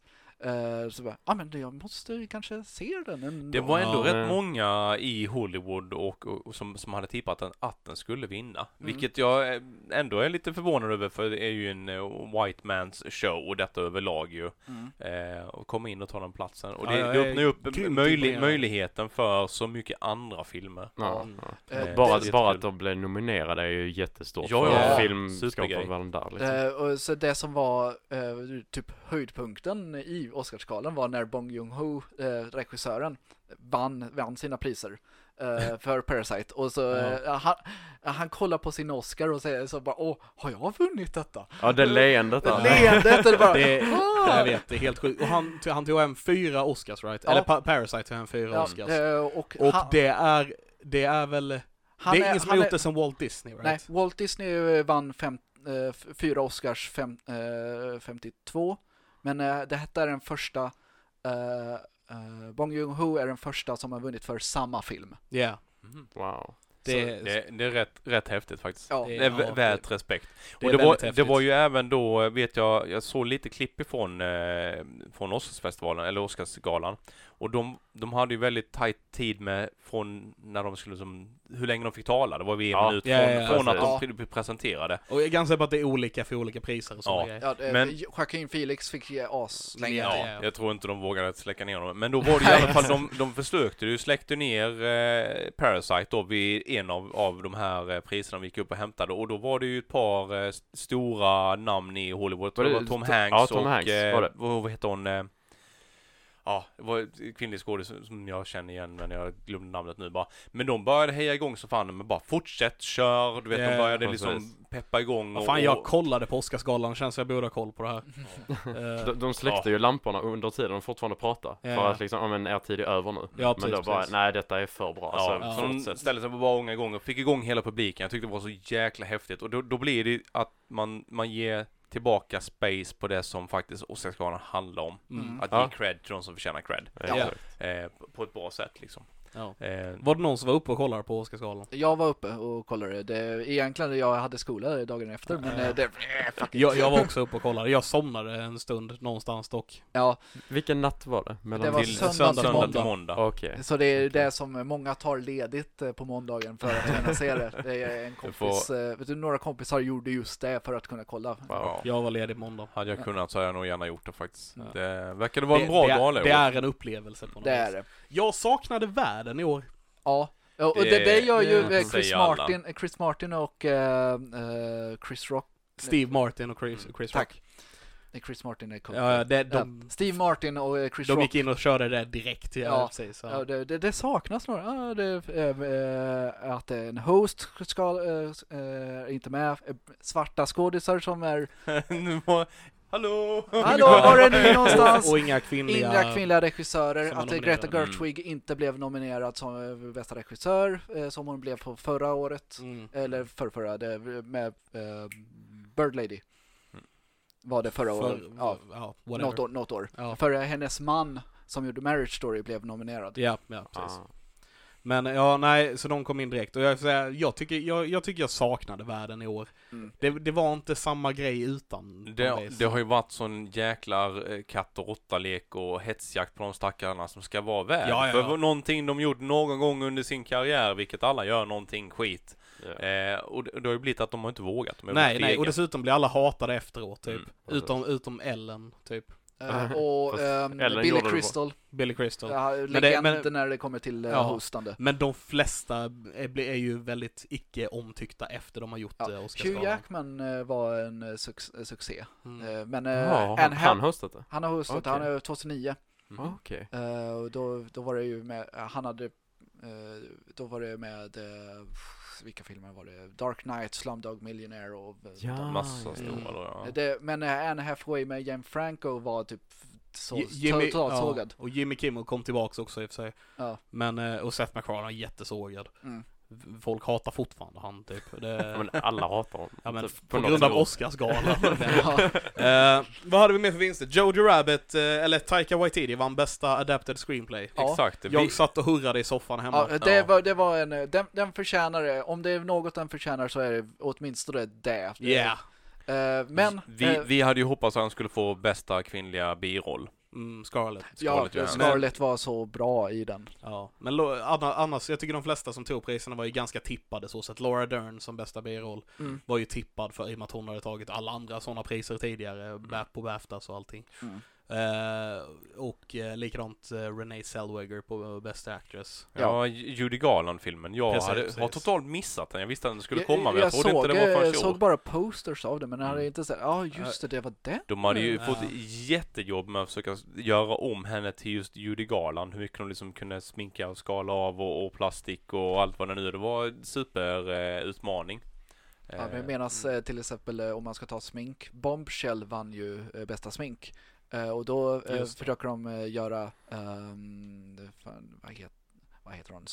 så bara, ja men det- jag måste kanske se den ändå. Det var ändå Ja. rätt många i Hollywood och, och, och som, som hade tippat den, att den skulle vinna. Mm. Vilket jag eh, ändå är lite förvånad över för det är ju en eh, white man's show och detta överlag ju. Mm. Eh, och komma in och ta den platsen. Och Ja, det, jag det öppnar ju upp möjlig, möjligheten för så mycket andra filmer. Ja, Mm. ja. Eh, Bara, det- bara att de blev nominerade är ju jättestort Ja, för ja. Filmskaparvärlden där liksom. Eh, och så det som var eh, typ höjdpunkten i Oscarsgalan var när Bong Joon-Ho, eh, regissören, vann, vann sina priser eh, <laughs> för Parasite. Och så Ja. eh, han, han kollar på sin Oscar och säger så bara åh, har jag vunnit detta? Ja, det leendet där. Leendet <laughs> är bara Det, "Ah!" jag vet, det är helt sjukt. Och han, han tog hem fyra Oscars, right? Ja. Eller pa Parasite tog hem fyra Ja, Oscars. eh, och Och han, det är, det är väl, han det är ingen som har gjort det som Walt Disney, right? Nej, Walt Disney vann fem, eh, fyra Oscars fem, eh, 52. Men eh, det är den första, eh, eh, Bong Joon-Ho är den första som har vunnit för samma film. Ja. Mm. Wow. Det, Det, det är rätt, rätt häftigt faktiskt. Ja, Det är ja, värt respekt. det och är det var, det var ju även då, vet jag, jag såg lite klipp ifrån eh, från Oscarsfestivalen, eller Oscarsgalan. Och de, de hade ju väldigt tajt tid med från när de skulle som, hur länge de fick tala. Det var ju en Ja. minut Ja, från, ja, från att Ja. de pre- presenterade. Och jag är ganska säker på att det är olika för olika priser och sådana Ja. eh, Men- Joaquin Felix fick ge as länge. Ja, Ja, ja. jag tror inte de vågade släcka ner honom. Men då var det i alla fall, de, de försökte ju släckte ner eh, Parasite då vid en av, av de här eh, priserna vi gick upp och hämtade. Och då var det ju ett par eh, st- stora namn i Hollywood. Det det- var Tom to- Hanks ja, Tom och, Hanks eh, var det. vad, vad heter hon? Ja, det var ett kvinnlig skådis som jag känner igen men jag glömde namnet nu bara. Men de började heja igång så fan men bara fortsätt, kör, du vet Ja, de började precis. liksom peppa igång och, fan, jag och kollade på Oscarsgalan, känns som jag borde ha koll på det här. Eh, De, de släckte ju lamporna under tiden de fortfarande pratade. Ja. För att liksom, ja men er tid är över nu. Ja, men då precis, bara, precis. nej detta är för bra. Ja, Alltså, Ja. så de ställde sig på bara många gånger och fick igång hela publiken. Jag tyckte det var så jäkla häftigt. Och då, då blir det att man, man ger tillbaka space på det som faktiskt Oscarsgalan handlar om. mm. Att Ja. ge cred till de som förtjänar cred. Ja. Eh, på- på ett bra sätt liksom. Ja. Eh, Var det någon som var uppe och kollade på Oscarsgalan? Jag var uppe och kollade. Det, egentligen jag hade skola dagen efter, men eh, det, eh. Jag, jag var också uppe och kollade. Jag somnade en stund någonstans dock. Ja, Vilken natt var det? Mellan Det var till söndag söndag, till måndag. måndag. Okej. så det är det som många tar ledigt eh, på måndagen för att kunna se det. Det är en Du får- kompis, eh, vet du, några kompisar gjorde just det för att kunna kolla. Wow. Ja. Jag var ledig måndag. Hade jag kunnat så hade jag nog gärna gjort det faktiskt. Ja. Det verkade vara en Det- bra det, gala Det är en upplevelse på något Det är det. Jag saknade världen i år. Ja. Och Det- det, det gör ju det eh, Chris alla. Martin, Chris Martin och eh, eh, Chris Rock. Steve Martin och Chris, Mm. Chris Tack. Rock. Chris Martin är. Ja, det, de, Steve Martin och eh, Chris de Rock. gick in och körde det direkt. Ja, Ja. Ja. Det, det, det saknas några. Ja, det, eh, eh, att en host ska, eh, eh, inte med. Eh, Svarta skådisar som är <laughs> Hallå! Hallå, var är ni någonstans? Och inga kvinnliga... Inga kvinnliga regissörer, att Greta nominerade. Gerwig inte blev nominerad som eh, bästa regissör, eh, som hon blev på förra året, Mm. eller förrförra, det, med eh, Bird Lady. Mm. Var det förra året? För, Ja, något år. Något år. Ja. För hennes man som gjorde Marriage Story blev nominerad. Ja, ja, precis. Ah. Men ja, nej, så de kom in direkt. Och jag, säga, jag, tycker, jag, jag tycker jag saknade världen i år. Mm. Det, det var inte samma grej utan. Det, det har ju varit sån jäklar eh, katt och råtta-lek och hetsjakt på de stackarna som ska vara värd. Ja, ja, För ja. någonting de gjort någon gång under sin karriär, vilket alla gör, någonting skit. Ja. Eh, och det, det har ju blivit att de har inte vågat. Nej, nej, och dessutom blir alla hatade efteråt typ. Mm, utom, utom Ellen, typ. Eh, <laughs> och Ellen Billy. Crystal, Billy Crystal. ja, det- legend men- när det kommer till uh, Ja. hostande. Men de flesta är, är ju väldigt icke omtyckta efter de har gjort Ja. Hugh Oscarsgalan. Jackman eh, var en eh, suc- succé. Mm. Eh, men eh, Ja, han, han hostat det? han har hostat, Okej. han är 2009. Mm. Okej. Eh, och då, då var det ju med, eh, han hade, eh, då var det med, eh, vilka filmer var det? Dark Knight, Slumdog Millionaire och eh, Ja. Massa ja, stora då, ja. det, Men eh, Anne Hathaway med Jan Franco var typ så, Ji- Jimmy, totalt ja, sågad. och Jimmy Kimmel kom tillbaks också i och för sig. Ja. Men, eh, och Seth MacFarlane är jättesågad. Mm. Folk hatar fortfarande han typ. Det, <laughs> Ja, men alla hatar honom. ja, men Typ, på något grund av. Oscarsgalan. <laughs> Ja. Eh, vad hade vi mer för vinster? Jojo Rabbit, eh, eller Taika Waititi vann bästa adapted screenplay. Ja. Exakt. Vi, Jag satt och hurrade i soffan hemma. Ja, det, Ja. Var, det var en, eh, den, den förtjänar det. Om det är något den förtjänar så är det åtminstone det. Yeah. Eh, men, vi, vi hade ju hoppats att han skulle få bästa kvinnliga biroll. Mm, Scarlett. ja, Scarlett Johansson. Scarlett var så bra i den. Ja, men annars, jag tycker de flesta som tog priserna var ju ganska tippade så sett. Laura Dern som bästa biroll Mm. var ju tippad för i och med att hon hade tagit alla andra sådana priser tidigare, mm. på Baftas och allting. Mm. Eh, och eh, likadant eh, Renee Zellweger på uh, Bästa Actress. Ja. Ja, Judy Garland-filmen. Jag Precis, hade, precis. har totalt missat den. Jag visste att den skulle Jag- komma, men jag, jag, trodde såg, inte det var förrän i såg år. bara posters av det, men jag hade Mm. inte sett, ja just det, det var det. De hade ju Mm. fått Ja. jättejobb med att försöka göra om henne till just Judy Garland. Hur mycket de liksom kunde sminka och skala av och, och plastik och allt vad det nu är. Det var en superutmaning. Eh, utmaning. Ja, men medan eh, till exempel om man ska ta smink, Bombshell vann ju bästa smink. Eh, och då eh, försöker de eh, göra, det fan, vad, het, vad heter hon?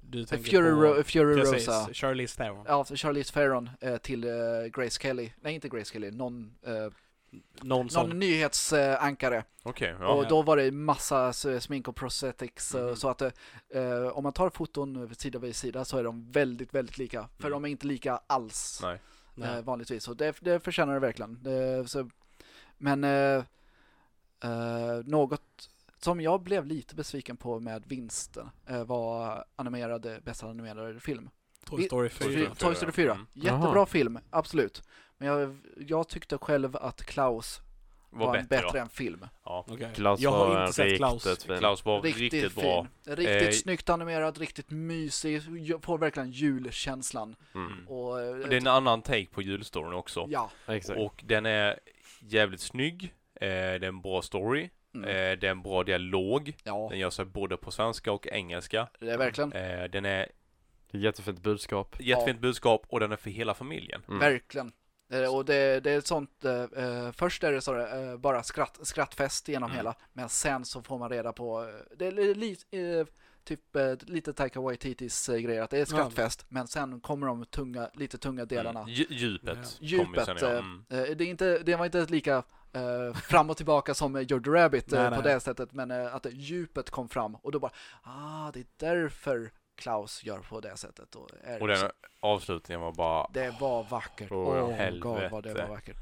Du Fury, på, Ro- Fury precis, Rosa. Charlize Theron. Ja, Charlize Theron till Grace Kelly. Nej, inte Grace Kelly, någon, Någon som... någon nyhetsankare. Okej, ja. och då var det massa smink och prosthetics. Mhm. Så att eh, om man tar foton sida vid sida så är de väldigt, väldigt lika. För Mm. de är inte lika alls. Nej. Eh, vanligtvis. Och det, det förtjänar det verkligen. Det, så, men eh, eh, något som jag blev lite besviken på med vinsten eh, var animerade, bästa animerade film. Toy Story Toy 4. Story Toy Story 4. Mm. Jättebra Jaha. film, absolut. Men jag, jag tyckte själv att Klaus var, Var en bättre, bättre ja. än film. ja. Okej. Klaus Jag var har en inte sett Klaus. fin. Klaus var Riktigt, riktigt, bra. fin. Riktigt Eh, snyggt animerad, riktigt mysig. Jag får verkligen julkänslan. Mm. Och, eh, Det är en annan take på julstoryn också. Ja. Exakt. Och den är jävligt snygg. Eh, det är en bra story. Mm. Eh, det är en bra dialog. ja, Den gör sig både på svenska och engelska. det är verkligen. Eh, den är Det är jättefint budskap. jättefint budskap och den är för hela familjen. Mm. Verkligen. Och det, det är ett sånt, eh, först är det så, eh, bara skratt, skrattfest genom Mm. hela, men sen så får man reda på, det är li, li- eh, typ eh, lite Taika Waititis eh, grejer, att det är skrattfest, men sen kommer de tunga, lite tunga delarna. Mm. Dju- Djupet. Ja. Djupet, sen, ja. eh, Mm. eh, det, är inte, det var inte lika eh, fram och tillbaka som eh, Jojo Rabbit eh, Nej, på nej. det sättet, men eh, att djupet kom fram och då bara, ah, det är därför Klaus gör på det sättet. Och, är Och den avslutningen var bara... Det var vackert. Åh, Åh, ja. god vad det var vackert.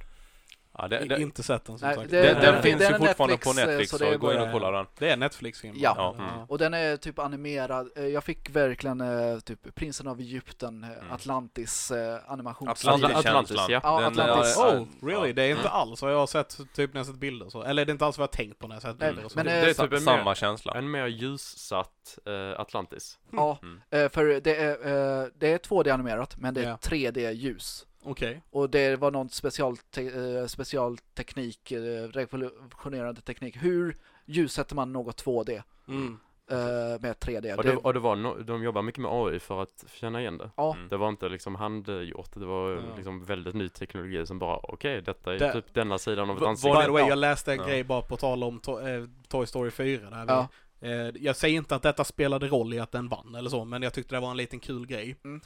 Ja, det, det, Inte sett den som Nej, sagt. det- den, den den- finns den ju fortfarande Netflix, på eh, Netflix, så så, gå in och kolla den. Det är Netflix-film. Ja. Ja. Ja. Och den är typ animerad. Eh, Jag fick verkligen eh, typ Prinsen av Egypten, Mm. Atlantis eh, animations... Atlantis, Atlantis, ja. Ja, Den- Atlantis. Oh, really? Det är inte alls vad jag har sett typ när jag sett bilder så. Eller det är inte alls vad jag har tänkt på när jag sett Nej, bilder så. men, det, det är typ en samma mer- känsla. En mer ljussatt eh, Atlantis. Ja, Mm. för det är, eh, det är 2D-animerat, men det är Ja. 3D-ljus. Okej. Och det var någon special te eh, specialteknik, eh, revolutionerande teknik. Hur ljussätter man något 2D Mm. eh, med 3D? Och det, och det var no, de jobbar mycket med AI för att känna igen det. ja, Mm. Det var inte liksom handgjort, det var Ja. liksom väldigt ny teknologi som bara okej, detta är Det- typ denna sidan av ett ansikte. By the way, jag läste en Ja. grej bara på tal om to eh, Toy Story 4 där vi, Ja. eh, Jag säger inte att detta spelade roll i att den vann eller så, men jag tyckte det var en liten kul grej. Mm.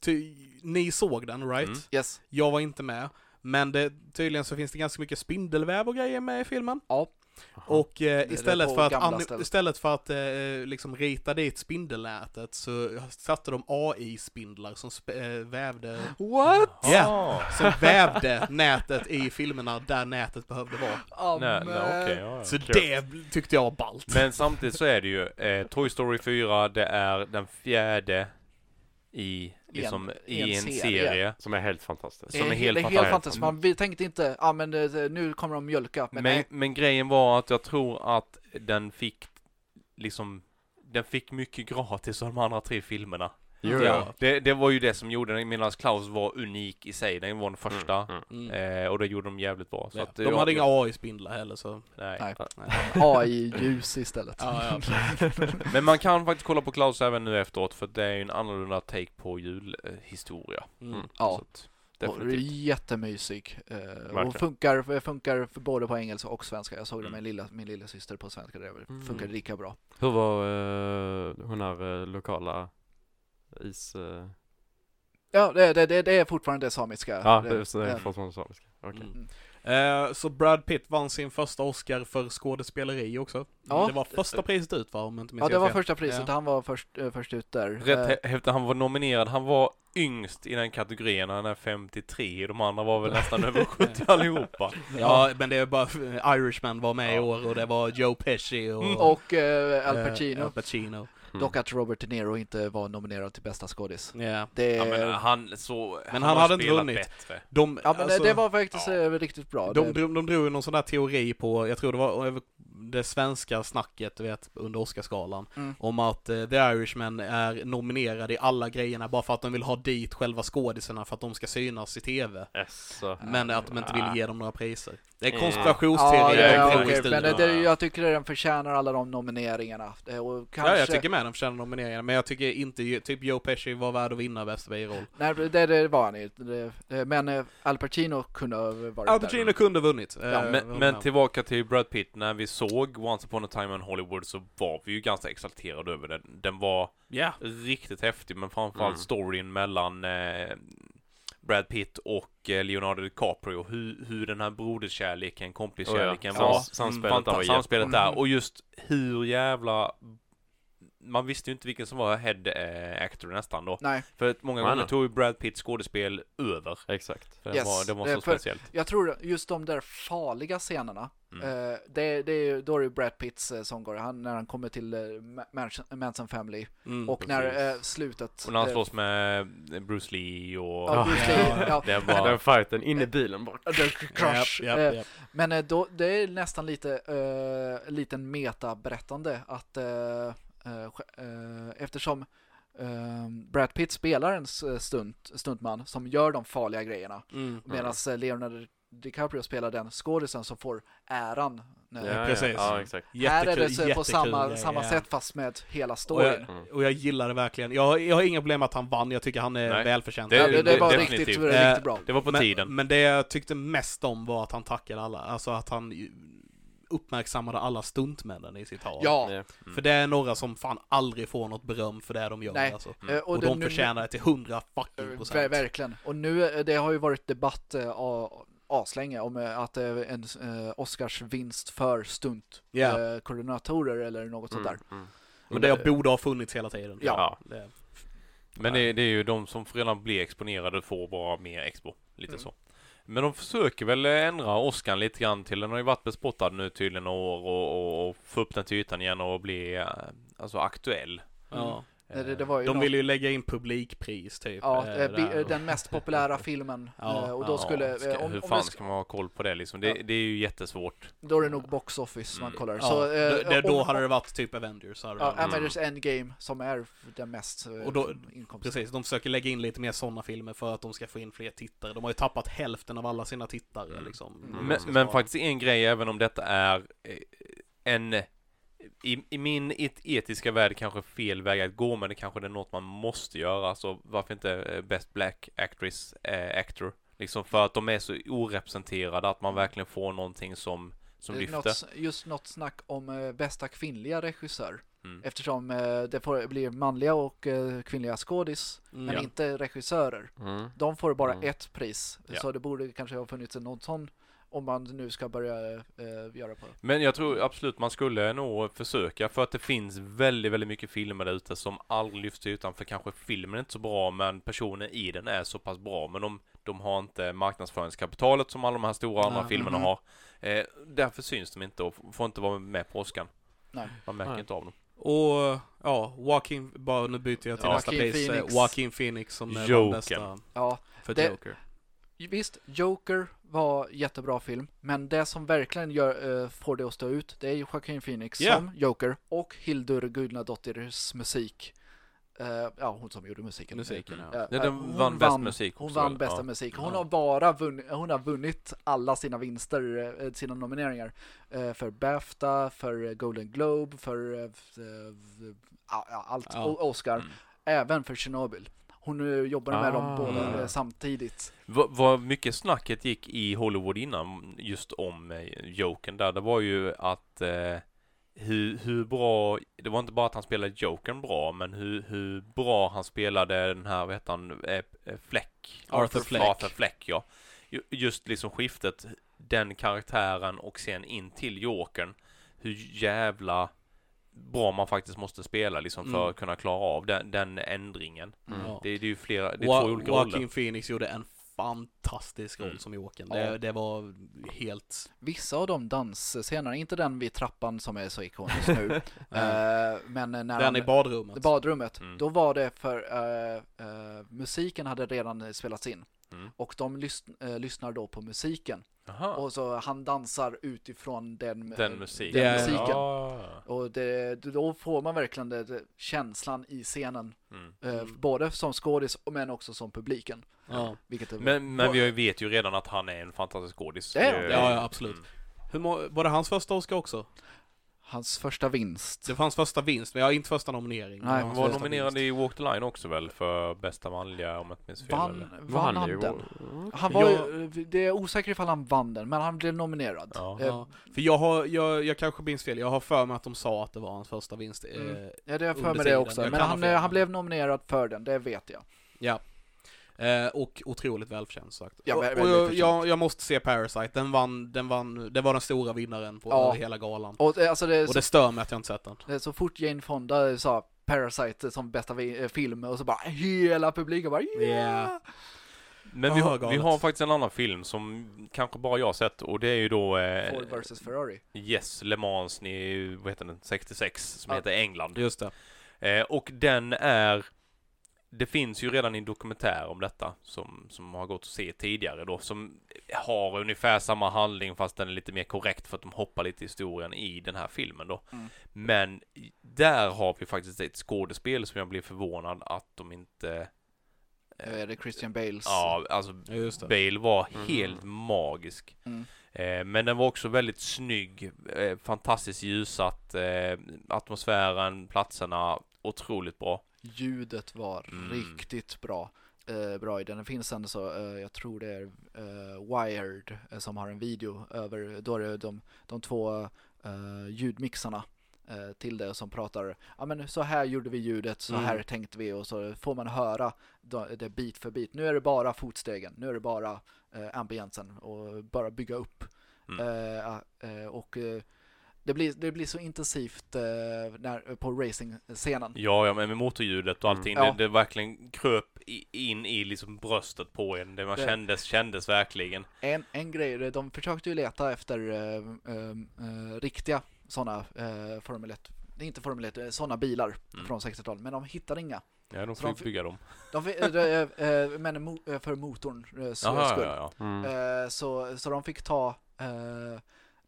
Ty, ni såg den, right? Mm. yes. Jag var inte med. Men det, tydligen så finns det ganska mycket spindelväv och grejer med i filmen. Jaha. Och eh, istället, för att istället för att eh, liksom rita dit spindelnätet så satte de AI-spindlar som sp- eh, vävde What? Ja. som vävde nätet i filmerna där nätet behövde vara. Oh, Nej, nej, okej, ja, ja. Så Kul. det tyckte jag var ballt. Men samtidigt så är det ju eh, Toy Story 4, det är den fjärde i, liksom, i i en en, serie. serie. Som är helt fantastiskt. Som är det helt det är helt fantastiskt. Man, vi tänkte inte, ja ah, men eh, nu kommer de mjölka. Men, Men, men grejen var att jag tror att den fick liksom den fick mycket gratis av de andra tre filmerna. Jo, Ja. ja. Det, det var ju det som gjorde den, medan Klaus var unik i sig. Den var den första. Mm, mm. Mm. Eh, och det gjorde de jävligt bra. Så Ja. att, De jag- hade inga AI-spindlar heller så. Nej. Nej. AI-ljus <laughs> istället. Ja, ja. <laughs> Men man kan faktiskt kolla på Klaus även nu efteråt för det är ju en annorlunda take på julhistoria. Mm. Ja. Så att, Och det är definitivt. jättemysig. Eh, och funkar, funkar för både på engelska och svenska. Jag såg det Mm. med lilla, min lilla syster på svenska. Det Mm. funkar lika bra. Hur var uh, hon här eh, lokala is... eh, Ja, det, det, det, är fortfarande det samiska. Ja, det, så det är fortfarande samiska. Okej. Mm. Eh, så Brad Pitt vann sin första Oscar för skådespeleri också. Ja. Det var första priset ut va, om inte minns Ja, det var fel. första priset. Ja. Han var först, eh, först ut där. Rätt Eh, hä- häftigt, han var nominerad. Han var yngst i den kategorin. Han är 53. De andra var väl nästan <laughs> över 70 allihopa. Ja, men det är bara Irishman var med i Ja. år och det var Joe Pesci och, Mm. och eh, Al Pacino. Al Pacino. Mm. Dock att Robert De Niro inte var nominerad till bästa skådis. Ja. Det, Ja, ja, men han så... Men har han hade inte vunnit. Bättre. De, men alltså, det var faktiskt ja. eh, riktigt bra. de, det, drog, de drog ju någon sån där teori på, jag tror det var det svenska snacket, du vet, under Oscarsgalan. Mm. Om att eh, The Irishman är nominerade i alla grejerna bara för att de vill ha dit själva skådisarna för att de ska synas i TV. Yes. Men att de inte vill ge dem några priser. Det är Ja. ja, konspirationsteorier. det, jag ja, i okej, studion. men det, jag tycker den förtjänar alla de nomineringarna. Det, och kanske, Ja, jag tycker med den förtjänar nomineringar, men jag tycker inte, typ Joe Pesci var värd att vinna bästa biroll. Nej, det, det var han inte. Det- det- Men eh, Al Pacino kunde ha varit Al där. Pacino kunde vunnit. eh, Ja, men, men tillbaka till Brad Pitt. När vi såg Once upon a time in Hollywood så var vi ju ganska exalterade över den. Den var Ja. riktigt häftig, men framförallt Mm. storyn mellan eh, Brad Pitt och eh, Leonardo DiCaprio. Hur, hur den här broderskärleken, kompliskärleken Oh ja. var. Sams- samspelet där var samspelet där. Och just hur jävla... Man visste ju inte vilken som var head eh, actor nästan då. Nej, För att många Nej, gånger nej. tog ju Brad Pitts skådespel över. Exakt. För Yes. det var, det var Det är så för- speciellt. jag tror just de där farliga scenerna, Mm. eh, det, det är ju, då är det Brad Pitts eh, som går, han, när han kommer till eh, Ma- Manson, Manson Family Mm. och när eh, slutet... Och när han eh, slåss med Bruce Lee och... Ja, Bruce Lee, ja. Det var... Den fighten inne i bilen bara. The Crush. Japp, Eh, japp, japp. Men eh, då, det är nästan lite, uh, liten metaberättande att eh, eh, eh, eftersom eh, Brad Pitt spelar en stunt, stuntman som gör de farliga grejerna Mm. medan eh, Leonardo DiCaprio spelar den skådisen som får äran. när- Ja, precis. Ja, ja, exakt. Här är det så på samma, samma ja. sätt fast med hela Och storyn. jag, Mm. och jag gillar det verkligen. Jag, jag har inga problem med att han vann, jag tycker han är Nej. välförtjänt. Det- ja, det, det var definitivt. riktigt, Eh, riktigt bra. Det var på men, tiden. Men det jag tyckte mest om var att han tackade alla, alltså att han uppmärksammade alla stuntmännen i sitt tal. Ja, Ja. För det är några som fan aldrig får något beröm för det de gör Nej. alltså. Mm. eh, Och, det de nu- förtjänar det till 100 fucking Eh, procent. verkligen. Och nu, eh, det har ju varit debatt eh, a- aslänge om att det är en eh, Oscars vinst för stunt Ja. eh, koordinatorer eller något sånt där. Mm, mm. Men det borde ha funnits hela tiden. Ja. Det, Men det, det är ju de som redan blir exponerade får vara mer expo. Lite Mm. så. Men de försöker väl ändra åskan lite grann till, den har ju varit bespottad nu tydligen några år och, och, och få upp den till ytan igen och bli eh, alltså aktuell. ja. Eh, Det, det var ju De något- vill ju lägga in publikpris typ. Ja, eh, eh, där. den mest populära <laughs> filmen. Ja, och då ja, skulle, ska, om, hur om fan det, ska man ha koll på det liksom? Det, Ja. det är ju jättesvårt. då är det nog box office man Mm. kollar. Ja, Så, det, det, då om- hade det varit typ Avengers. Ja, varit. Avengers Endgame som är den mest Och då- inkomst. Precis, de försöker lägga in lite mer sådana filmer för att de ska få in fler tittare. De har ju tappat hälften av alla sina tittare Mm. liksom. Mm. Om Men, man ska men faktiskt en grej, även om detta är en i, I min et etiska värld kanske fel väg att gå, men det kanske är något man måste göra. Så varför inte eh, Best Black Actress, eh, Actor? Liksom för att de är så orepresenterade, att man verkligen får någonting som, som Eh, lyfter. Något, just något snack om eh, bästa kvinnliga regissör. Mm. Eftersom eh, det får, blir manliga och kvinnliga skådis, Mm. men Ja. inte regissörer. Mm. De får bara Mm. ett pris. Ja. Så det borde kanske ha funnits någon sån om man nu ska börja eh, göra på Men jag tror absolut man skulle nog försöka för att det finns väldigt, väldigt mycket filmer där ute som aldrig lyfts till ytan för kanske filmen är inte så bra men personen i den är så pass bra men de, de har inte marknadsföringskapitalet som alla de här stora andra Nej. filmerna Mhm. har. Eh, därför syns de inte och får inte vara med på Oscar. Nej. Man märker Nej. inte av dem. Och ja, Joaquin, bara nu byter jag till Ja. nästa Joaquin place. eh, Phoenix. Joaquin Phoenix som är bästa Ja, för Det- Joker. visst, Joker var jättebra film, men det som verkligen gör, eh, får det att stå ut, det är ju Joaquin Phoenix Ja. som Joker och Hildur Guðnadóttirs musik. Eh, ja, hon som gjorde musiken. Musiken, ja. Ja, Ja, den hon vann bäst musik Hon vann bästa Ja. musik. Hon Ja. har bara vunnit, hon har vunnit alla sina vinster, sina nomineringar. För Bafta, för Golden Globe, för allt, Oscar. Mm. Även för Chernobyl. Hon eh, jobbade med dem Ah. båda eh, samtidigt. Vad, vad mycket snacket gick i Hollywood innan just om eh, Jokern där, det var ju att eh, hur, hur bra, det var inte bara att han spelade Jokern bra, men hur, hur bra han spelade den här, vad heter han, eh, eh, Fleck? Arthur Fleck. Arthur Fleck, ja. Ju- Just liksom skiftet, den karaktären och sen in till Jokern, hur jävla bra man faktiskt måste spela liksom för Mm. att kunna klara av den, den ändringen. Mm. Ja. Det, det är ju flera, det är Wa- två olika Joaquin roller. Phoenix gjorde en fantastisk roll Mm. som Jokern. Ja. Det, det var helt... Vissa av de dansscenerna, inte den vid trappan som är så ikonisk nu, <laughs> eh, men när Den han, i badrummet. badrummet, Mm. då var det för eh, eh, musiken hade redan spelats in. Mm. Och de lys- eh, lyssnar då på musiken. Jaha. Och så han dansar utifrån den, Den eh, musiken. Den är- musiken. Ja. Och det, då får man verkligen det, det, känslan i scenen. Mm. Eh, Mm. Både som skådis men också som publiken. Ja. Vilket Men, men vi vet ju redan att han är en fantastisk skådis. Det är han. Eh, Ja, ja, absolut. mm. Hur må, var det hans första Oscar också? Hans första vinst. Det var hans första vinst, men jag har inte första nominering. Nej, Han var nominerad vinst. i Walk the Line också väl för bästa manliga om jag inte minns fel. Vann, vann han den? Han var Ja. ju, det är osäkert ifall han vann den, men han blev nominerad. Ja. Eh, Ja, för jag har, jag, jag kanske minns fel, jag har för mig att de sa att det var hans första vinst. Mm. Eh, Ja, det är för under mig det också. Jag Men han, eh, han blev nominerad för den, det vet jag. ja. Eh, och otroligt välförtjänt sagt. Ja, och, väldigt och jag, jag, jag måste se Parasite, den vann, den vann, det var den stora vinnaren på Ja. hela galan. Och eh, alltså det Och så, det stör mig att jag inte sett den. så fort Jane Fonda sa Parasite som bästa eh, film och så bara hela publiken bara yeah! Yeah. Men vi Ah, har, vi har faktiskt en annan film som kanske bara jag har sett och det är ju då eh, Ford vs Ferrari. Yes, Le Mans i, vad heter den, 66 som Ja. heter England. Just det. Eh, och den är det finns ju redan en dokumentär om detta som, som har gått att se tidigare då som har ungefär samma handling fast den är lite mer korrekt för att de hoppar lite i historien i den här filmen då. Mm. Men där har vi faktiskt ett skådespel som jag blir förvånad att de inte Eh, Det är Christian Bales. Ja, alltså Ja, just det. Bale var Mm. helt magisk. Mm. Eh, men den var också väldigt snygg, eh, fantastiskt ljusat, eh, atmosfären, platserna, otroligt bra. Ljudet var Mm. riktigt bra. Eh, bra i den. Det finns en så, eh, jag tror det är eh, Wired eh, som har en video över, då är det de, de två eh, ljudmixarna eh, till det som pratar, ja men så här gjorde vi ljudet, så Mm. här tänkte vi och så får man höra det bit för bit. Nu är det bara fotstegen, nu är det bara ambiensen och bara bygga upp. Mm. Och det blir, det blir så intensivt eh, när, på racing-scenen. Ja, ja, men med motorljudet och Mm. allting, Ja. det, det verkligen kröp i, in i liksom bröstet på en. Det man Det- kändes, kändes verkligen. En, en grej, de försökte ju leta efter eh, eh, eh, riktiga sådana eh, Formel 1, det är inte Formel 1, eh, sådana bilar Mm. från 60-talet, men de hittade inga. Ja, de Så de fick bygga dem. De, fi- eh, de, men mo- för motorn så Jaha, skull. ja, ja. Mm. Så, så de fick ta,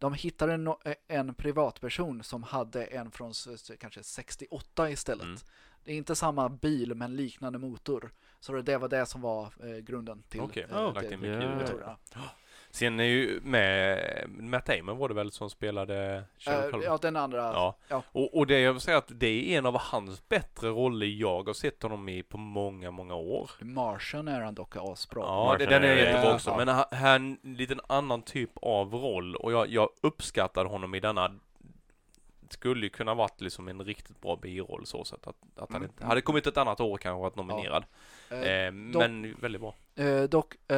de hittade no, eh, en privatperson som hade en från kanske 68 istället. Mm. Det är inte samma bil men liknande motor. Så det var det som var eh, grunden till Okej, eh, oh, lagt till in Ja. Sen är ju med, Matt Damon var det väl som spelade Sherlock Eh, Holmes? ja, den andra. Ja. ja. Och, och det jag vill säga att det är en av hans bättre roller jag har sett honom i på många, många år. Martian är han dock asbra. Ja, det, Martian den är är- jättebra Ja. också. Men ha- här är en liten annan typ av roll och jag, jag uppskattar honom i denna skulle ju kunna varit liksom en riktigt bra biroll så sätt att, att han Mm. inte hade kommit ett annat år kanske varit nominerad. Eh, Eh, men väldigt bra. Eh, dock, eh,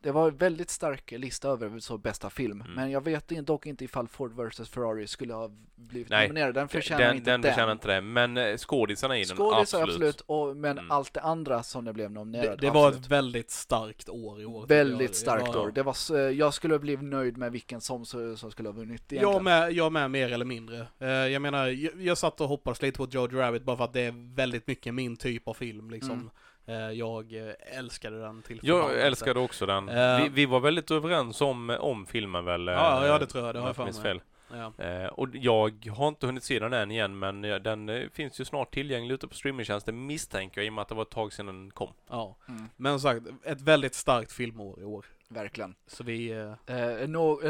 det var en väldigt stark lista över så bästa film. Mm. Men jag vet dock inte ifall Ford vs Ferrari skulle ha blivit Nej, nominerad. Den förtjänar Den, inte den den. förtjänar inte det. Men eh, skådisarna i den, Skådisar absolut. absolut, och, men Mm. allt det andra som det blev Det, nominerat. det var ett väldigt starkt år i år. väldigt Det starkt år. Det var, eh, jag skulle bli nöjd med vilken som, som skulle ha vunnit Jag med, jag med mer eller mindre. Eh, jag menar, jag, jag satt och hoppades lite på Jojo Rabbit bara för att det är väldigt mycket min typ av film liksom. Mm. Eh, jag eh, älskade den till Jag älskade också den. Eh. Vi, vi var väldigt överens om, om filmen väl? eh, Ja, ja, det tror jag. Det har jag för mig. fel. Ja. Eh, och jag har inte hunnit se den än igen, men eh, den eh, finns ju snart tillgänglig ute på streamingtjänsten misstänker jag i och med att det var ett tag sedan den kom. ja. Mm, Men som sagt, ett väldigt starkt filmår i år. verkligen. Så vi... Eh, Eh, eh,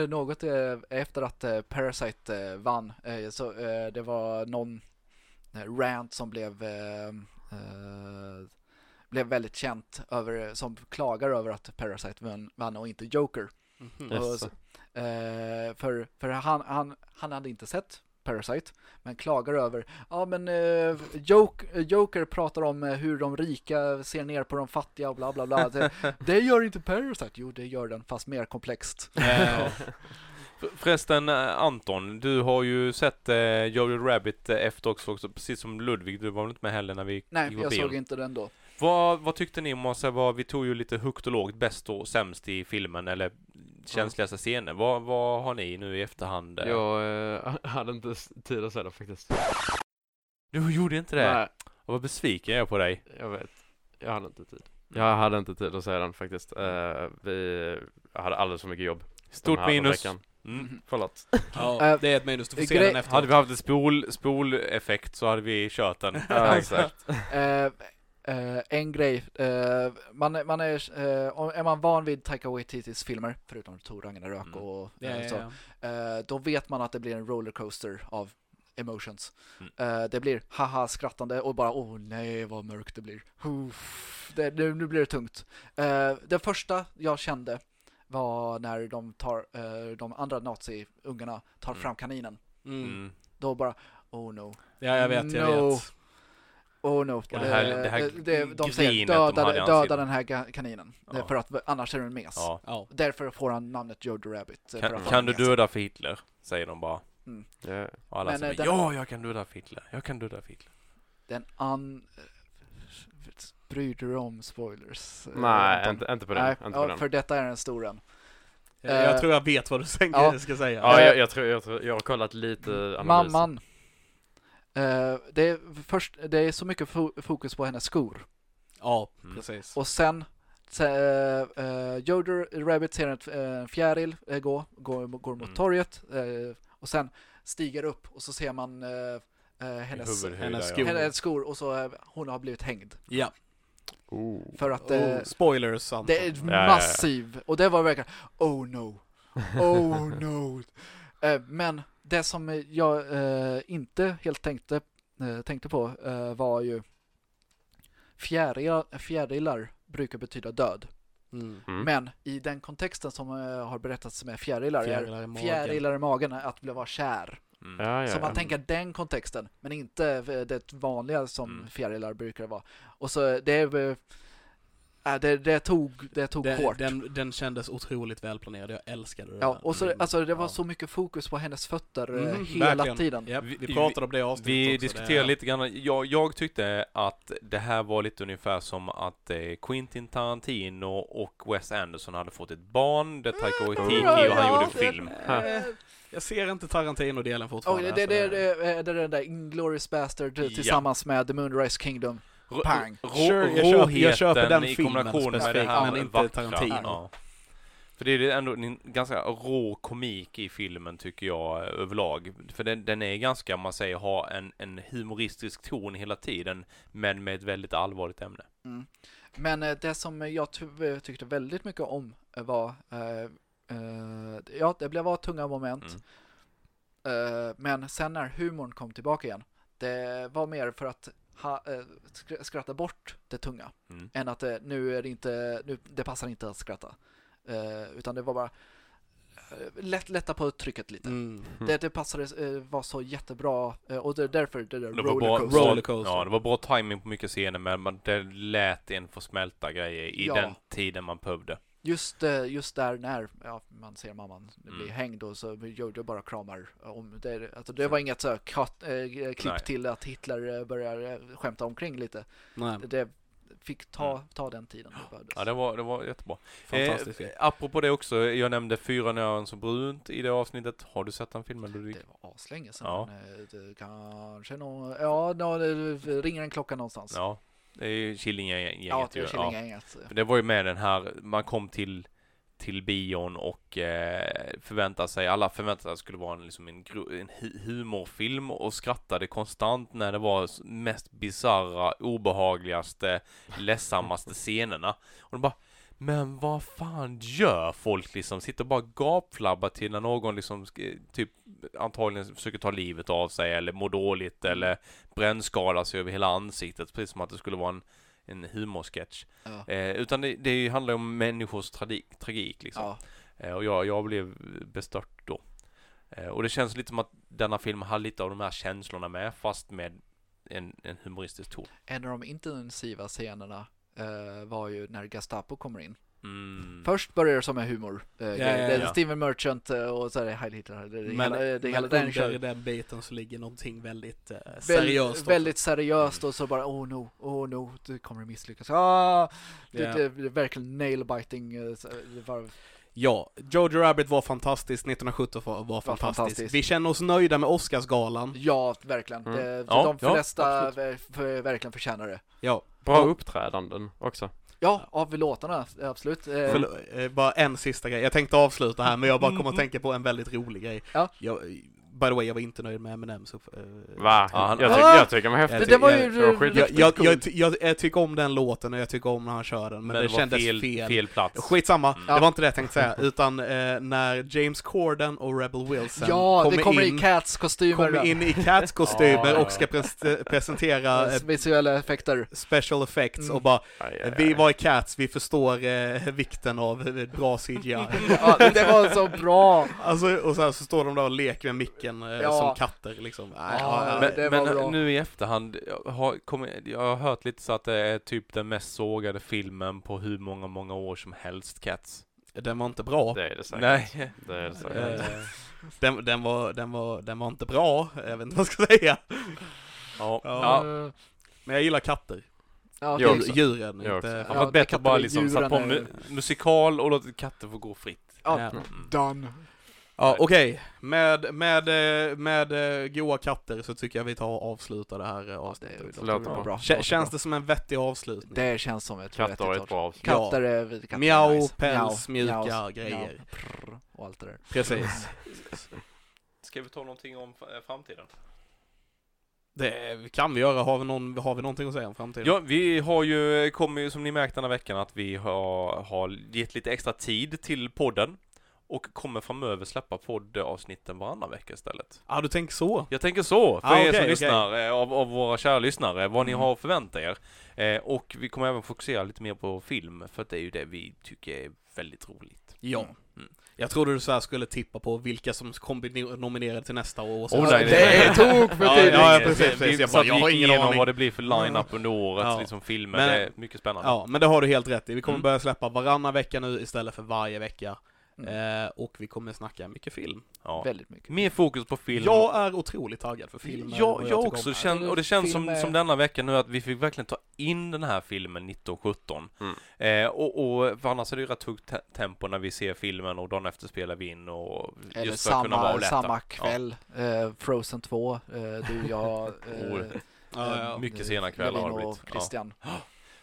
något eh, efter att eh, Parasite eh, vann, eh, så eh, det var någon eh, rant som blev eh, eh, blev väldigt känt över, som klagar över att Parasite vann, vann och inte Joker. mhm. Yes. Och eh, för för han, han, han hade inte sett Parasite, men klagar över, ja men eh, Joker, Joker pratar om eh, hur de rika ser ner på de fattiga och bla bla bla. Det, <laughs> det gör inte Parasite, jo det gör den, fast mer komplext. Eh, <laughs> För- Förresten Anton, du har ju sett eh, Jojo Rabbit efter också, också, precis som Ludvig, du var väl inte med heller när vi Nej, gick på jag bio? såg inte den då. Vad, vad tyckte ni om oss? Vad, vi tog ju lite högt och lågt, bäst och sämst i filmen, eller känsligaste scener. Vad, vad har ni nu i efterhand? eh? Jag eh, <laughs> hade inte tid att se det faktiskt. Du gjorde inte det? Nej, Vad besviken jag är på dig. jag vet. Jag hade inte tid. Jag hade inte tid att se den faktiskt. Eh, vi jag hade alldeles för mycket jobb. Stort minus. veckan. Mm. Förlåt. ja, Eh, det är ett minus. Du får se den efter. Hade vi haft en spol, spoleffekt så hade vi kört den. Ja, <laughs> exakt. <laughs> Eh, en grej, eh, man, man är, om- är man van vid Taika Waititis filmer, förutom Thor Ragnarök Mm. och Ja, ja, så, ja. då vet man att det blir en rollercoaster av emotions. Mm. Det blir haha skrattande och bara åh nej vad mörkt det blir. Uff, det, nu, nu blir det tungt. Det första jag kände var när de tar, de andra nazi-ungarna tar Mm. fram kaninen. Mm. Då bara oh no. Ja, jag vet, jag No. vet. Oh no. Och det här- det här de säger grinet de döda, döda den här kaninen. Ja. För att annars är den mes. Ja. Därför får han namnet Jojo Rabbit. eh, för Kan, kan du döda för Hitler? Säger de bara. Ja. Och alla Men, säger eh, den- ja, jag kan döda för Hitler. Jag kan döda för Hitler. Den an... Bryr du dig om spoilers? eh, Nej, Anton? inte, inte på den. Nej, inte på ja, den. för detta är en stor en. Jag, jag Eh, tror jag vet vad du tänker, ja. ska säga. Ja, Eh, jag, jag, tror, jag, tror, jag har kollat lite analys. Mamman. Eh, det, är först, det är så mycket fo- fokus på hennes skor. Ja, Mm. precis. Och sen se- uh, Jojo Rabbit ser en uh, fjäril eh, gå, går, går mot Mm. torget eh, och sen stiger upp och så ser man hennes, hennes ja. skor. hennes skor och så hon har blivit hängd. Ja. Oh. För att Oh, spoilers, Anton. det är massiv och det var verkligen oh no, oh no. <laughs> Men det som jag eh, inte helt tänkte, eh, tänkte på eh, var ju fjärilar, fjärilar brukar betyda död. Mm. Mm. Men i den kontexten som eh, har berättats med fjärilar, Fjärilar i är magen. fjärilar i magen att vara kär. Mm. Ja, ja, så man ja. tänker den kontexten, men inte det vanliga som Mm. fjärilar brukar vara. Och så det är eh, äh, det, det tog, det tog Den, hårt. den, den kändes otroligt välplanerad, jag älskade det. ja, och så, Mm. alltså det var Ja. så mycket fokus på hennes fötter eh, Mhm, hela verkligen. tiden. Ja, Vi- vi pratade om det avsnittet Vi också. diskuterade det, lite grann, jag, jag tyckte att det här var lite ungefär som att eh, Quentin Tarantino och Wes Anderson hade fått ett barn, där Taika Waititi och han gjorde film. Eh, Jag ser inte Tarantino-delen fortfarande. det, det, så det, det, är den där Inglourious Bastard Ja. tillsammans med The Moonrise Kingdom. Pang. rå- Sure, jag köper- jag köper den i kombination med det här men inte. Tarantino. Ja. För det är ändå en ganska rå komik i filmen tycker jag överlag. För den, den är ganska, man säger, ha en, en humoristisk ton hela tiden, men med ett väldigt allvarligt ämne. Mm. Men eh, det som jag ty- eh, tyckte väldigt mycket om eh, var, eh, eh, ja det blev var tunga moment, Mm. eh, men sen när humorn kom tillbaka igen, det var mer för att ha, eh, sk- skratta bort det tunga, Mm. än att eh, nu är det inte, nu, det passar inte att skratta. Eh, utan det var bara, eh, lätt, lätta på trycket lite. Mm. Det, det passade, var så jättebra och det är därför det där Det bra, rollercoaster. Roller bra, coaster. ja, det var bra timing på mycket scener men man, det lät en få smälta grejer i Ja. den tiden man behövde. Just, eh, just där när ja, man ser mamman bli Mm. hängd och så det bara kramar om det. Alltså det var inget så cut, eh, klipp Nej. till att Hitler eh, börjar skämta omkring lite. Nej, Det, fick ta, Mm. ta den tiden det behövdes. Ja, det var, det var jättebra. fantastiskt. Eh, apropå det också, jag nämnde Fyra nyanser brunt i det avsnittet. Har du sett den filmen Ludvig? Det var aslänge sedan. Ja. Det kanske någon, ja, nå, det ringer en klocka någonstans. Ja, det är ju Killinggänget ja det är Killinggänget. För Det var ju med den här, man kom till till bion och eh, förväntade sig, alla förväntade sig att det skulle vara en, liksom en, en hu- humorfilm och skrattade konstant när det var mest bizarra, obehagligaste, ledsammaste scenerna. Och de bara men vad fan gör folk liksom? Sitter bara gapflabbar till när någon liksom typ antagligen försöker ta livet av sig eller mår dåligt eller brännskadar sig över hela ansiktet precis som att det skulle vara en, en humorsketch. Ja. Eh, utan det, det handlar om människors tragik, tragik liksom. Ja. Eh, och jag, jag blev bestört då. Eh, och det känns lite som att denna film har lite av de här känslorna med fast med en, en humoristisk ton. En av de intensiva scenerna eh, var ju när Gestapo kommer in. Mm. Först börjar det som en humor. Eh, ja, är ja. Steven Merchant eh, och så är det Heil Hitler. Det, Men, hela, det, men hela den under den biten så ligger någonting väldigt eh, Väl- seriöst. också. Väldigt seriöst och så bara oh no, oh no, det kommer att misslyckas. Ah! Det, Ja. det, det är verkligen nail-biting. Ja, Jojo Rabbit var fantastiskt, 1917 var, var fantastiskt. fantastiskt. Vi känner oss nöjda med Oscarsgalan. Ja, verkligen. Mm. Ja, de ja, flesta verkligen förtjänar det. Ja, Bra Och- uppträdanden också. Ja, av låtarna, absolut. Eh, Förlåt, eh, bara en sista grej. Jag tänkte avsluta här, men jag bara kommer att tänka på en väldigt rolig grej. Ja. Jag, by the way, jag var inte nöjd med Eminems upp, eh, Va? Ja, han- jag, Ah! tycker, jag tycker de var Jag häftigt. det, det var ju jag- det jag, jag, jag, jag, tycker om den låten och jag tycker om när han kör den, men, det, var kändes fel, fel. fel plats. Skitsamma, Mm. det var inte det jag tänkte säga, <laughs> utan eh, när James Corden och Rebel Wilson Ja, kommer, det kommer in, i Cats-kostymer. kommer in i Cats-kostymer Ja. och ska pres- presentera <laughs> Visuella effekter. special effects Mm. och bara Aj, aj, Vi var i Cats, vi förstår eh, vikten av eh, bra CGI. <laughs> Ja, det var så bra! alltså, och sen så står de där och leker med micken eh, Ja. som katter liksom. Ja, ja, Men, men nu i efterhand, jag har, kommer, jag har hört lite så att det är typ den mest sågade filmen på hur många, många år som helst, Cats. Den var inte bra. Det är det säkert. Nej. Det är det säkert. Eh, den, den, var, den, var, den var inte bra, jag vet inte vad jag ska säga. Ja. Ja. ja. Men jag gillar katter. Ja, Jag. Djuren, Jag inte... Det Ja, hade varit bättre bara liksom satt på djuren mu- musikal och låtit katter få gå fritt. Ja, Ja. Mm. done. Ja, okej. Med, med, eh, med eh, goa katter så tycker jag vi tar och avslutar det här eh, avsnittet. det låter bra. bra. Kä- Känns det som en vettig avslutning? Det känns som ett Katter vettigt ett bra avslut. Ja. Katter är, katter är Miau, nice. päls, Miau, mjuka miau, grejer. prr, och allt det där. Precis. <laughs> Ska vi ta någonting om framtiden? Det kan vi göra. Har vi, någon, har vi någonting att säga om framtiden? Ja, vi har ju, kommer ju som ni märkt den här veckan att vi har, har gett lite extra tid till podden och kommer framöver släppa poddavsnitten varannan vecka istället. ah, du tänker så? Jag tänker så, för Ah, er som okej. lyssnar, eh, av, av våra kära lyssnare, vad ni Mm. har förväntat er. Eh, och vi kommer även fokusera lite mer på film, för att det är ju det vi tycker är väldigt roligt. Ja. Mm. Jag trodde du så här skulle tippa på vilka som kommer nominerade till nästa år. och så. Oh, nej, det är tok för Ja, tidigt! ja, precis, Vi- precis. Vi, Jag bara, att jag har ingen aning. vad det blir för line-up under året, Ja. liksom filmer. Men- det är mycket spännande. Ja, men det har du helt rätt i. Vi kommer Mm. börja släppa varannan vecka nu istället för varje vecka. Mm. Eh, och vi kommer snacka mycket film. Ja. Väldigt mycket. Mer fokus på film. Jag är otroligt taggad för film. Ja, och jag, tycker också känner, och det känns Film som, är- som denna vecka nu att vi fick verkligen ta in den här filmen 1917. Mm. Eh, och, och för annars är det ju rätt högt te- tempo när vi ser filmen och dagen efter spelar vi in och Eller just för att kunna vara samma, och lätta. samma kväll. Eh, Frozen 2, eh, du, jag, <laughs> Oh, eh, Ja, ja. Mycket sena kvällar har det blivit. och Christian. <gasps>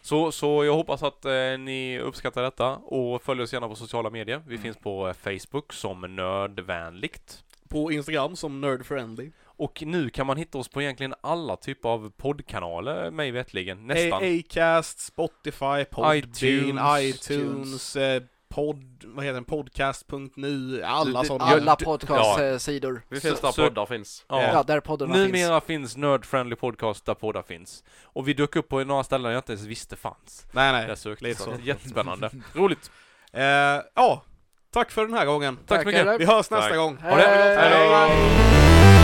Så, så jag hoppas att eh, ni uppskattar detta och följ oss gärna på sociala medier. Vi Mm. finns på eh, Facebook som Nördvänligt. På Instagram som nerdfriendly. Och nu kan man hitta oss på egentligen alla typer av poddkanaler, mig veterligen. Nästan. Acast, Spotify, Podbean, iTunes. iTunes, eh, podd, vad heter den, podcast.nu, alla sådana. Alla Ja. podcastsidor. Vi finns där Så- poddar finns. Ja. Ja, där poddarna finns. Numera finns Nerd Friendly Podcast där poddar finns. Och vi dök upp på några ställen jag inte ens visste fanns. Nej, nej. Jag sökte, lite så. så. <laughs> Jättespännande. Roligt. Eh, ja, tack för den här gången. Tack så mycket. Vi hörs nästa Tack. gång. Ha det. Hej. Hej.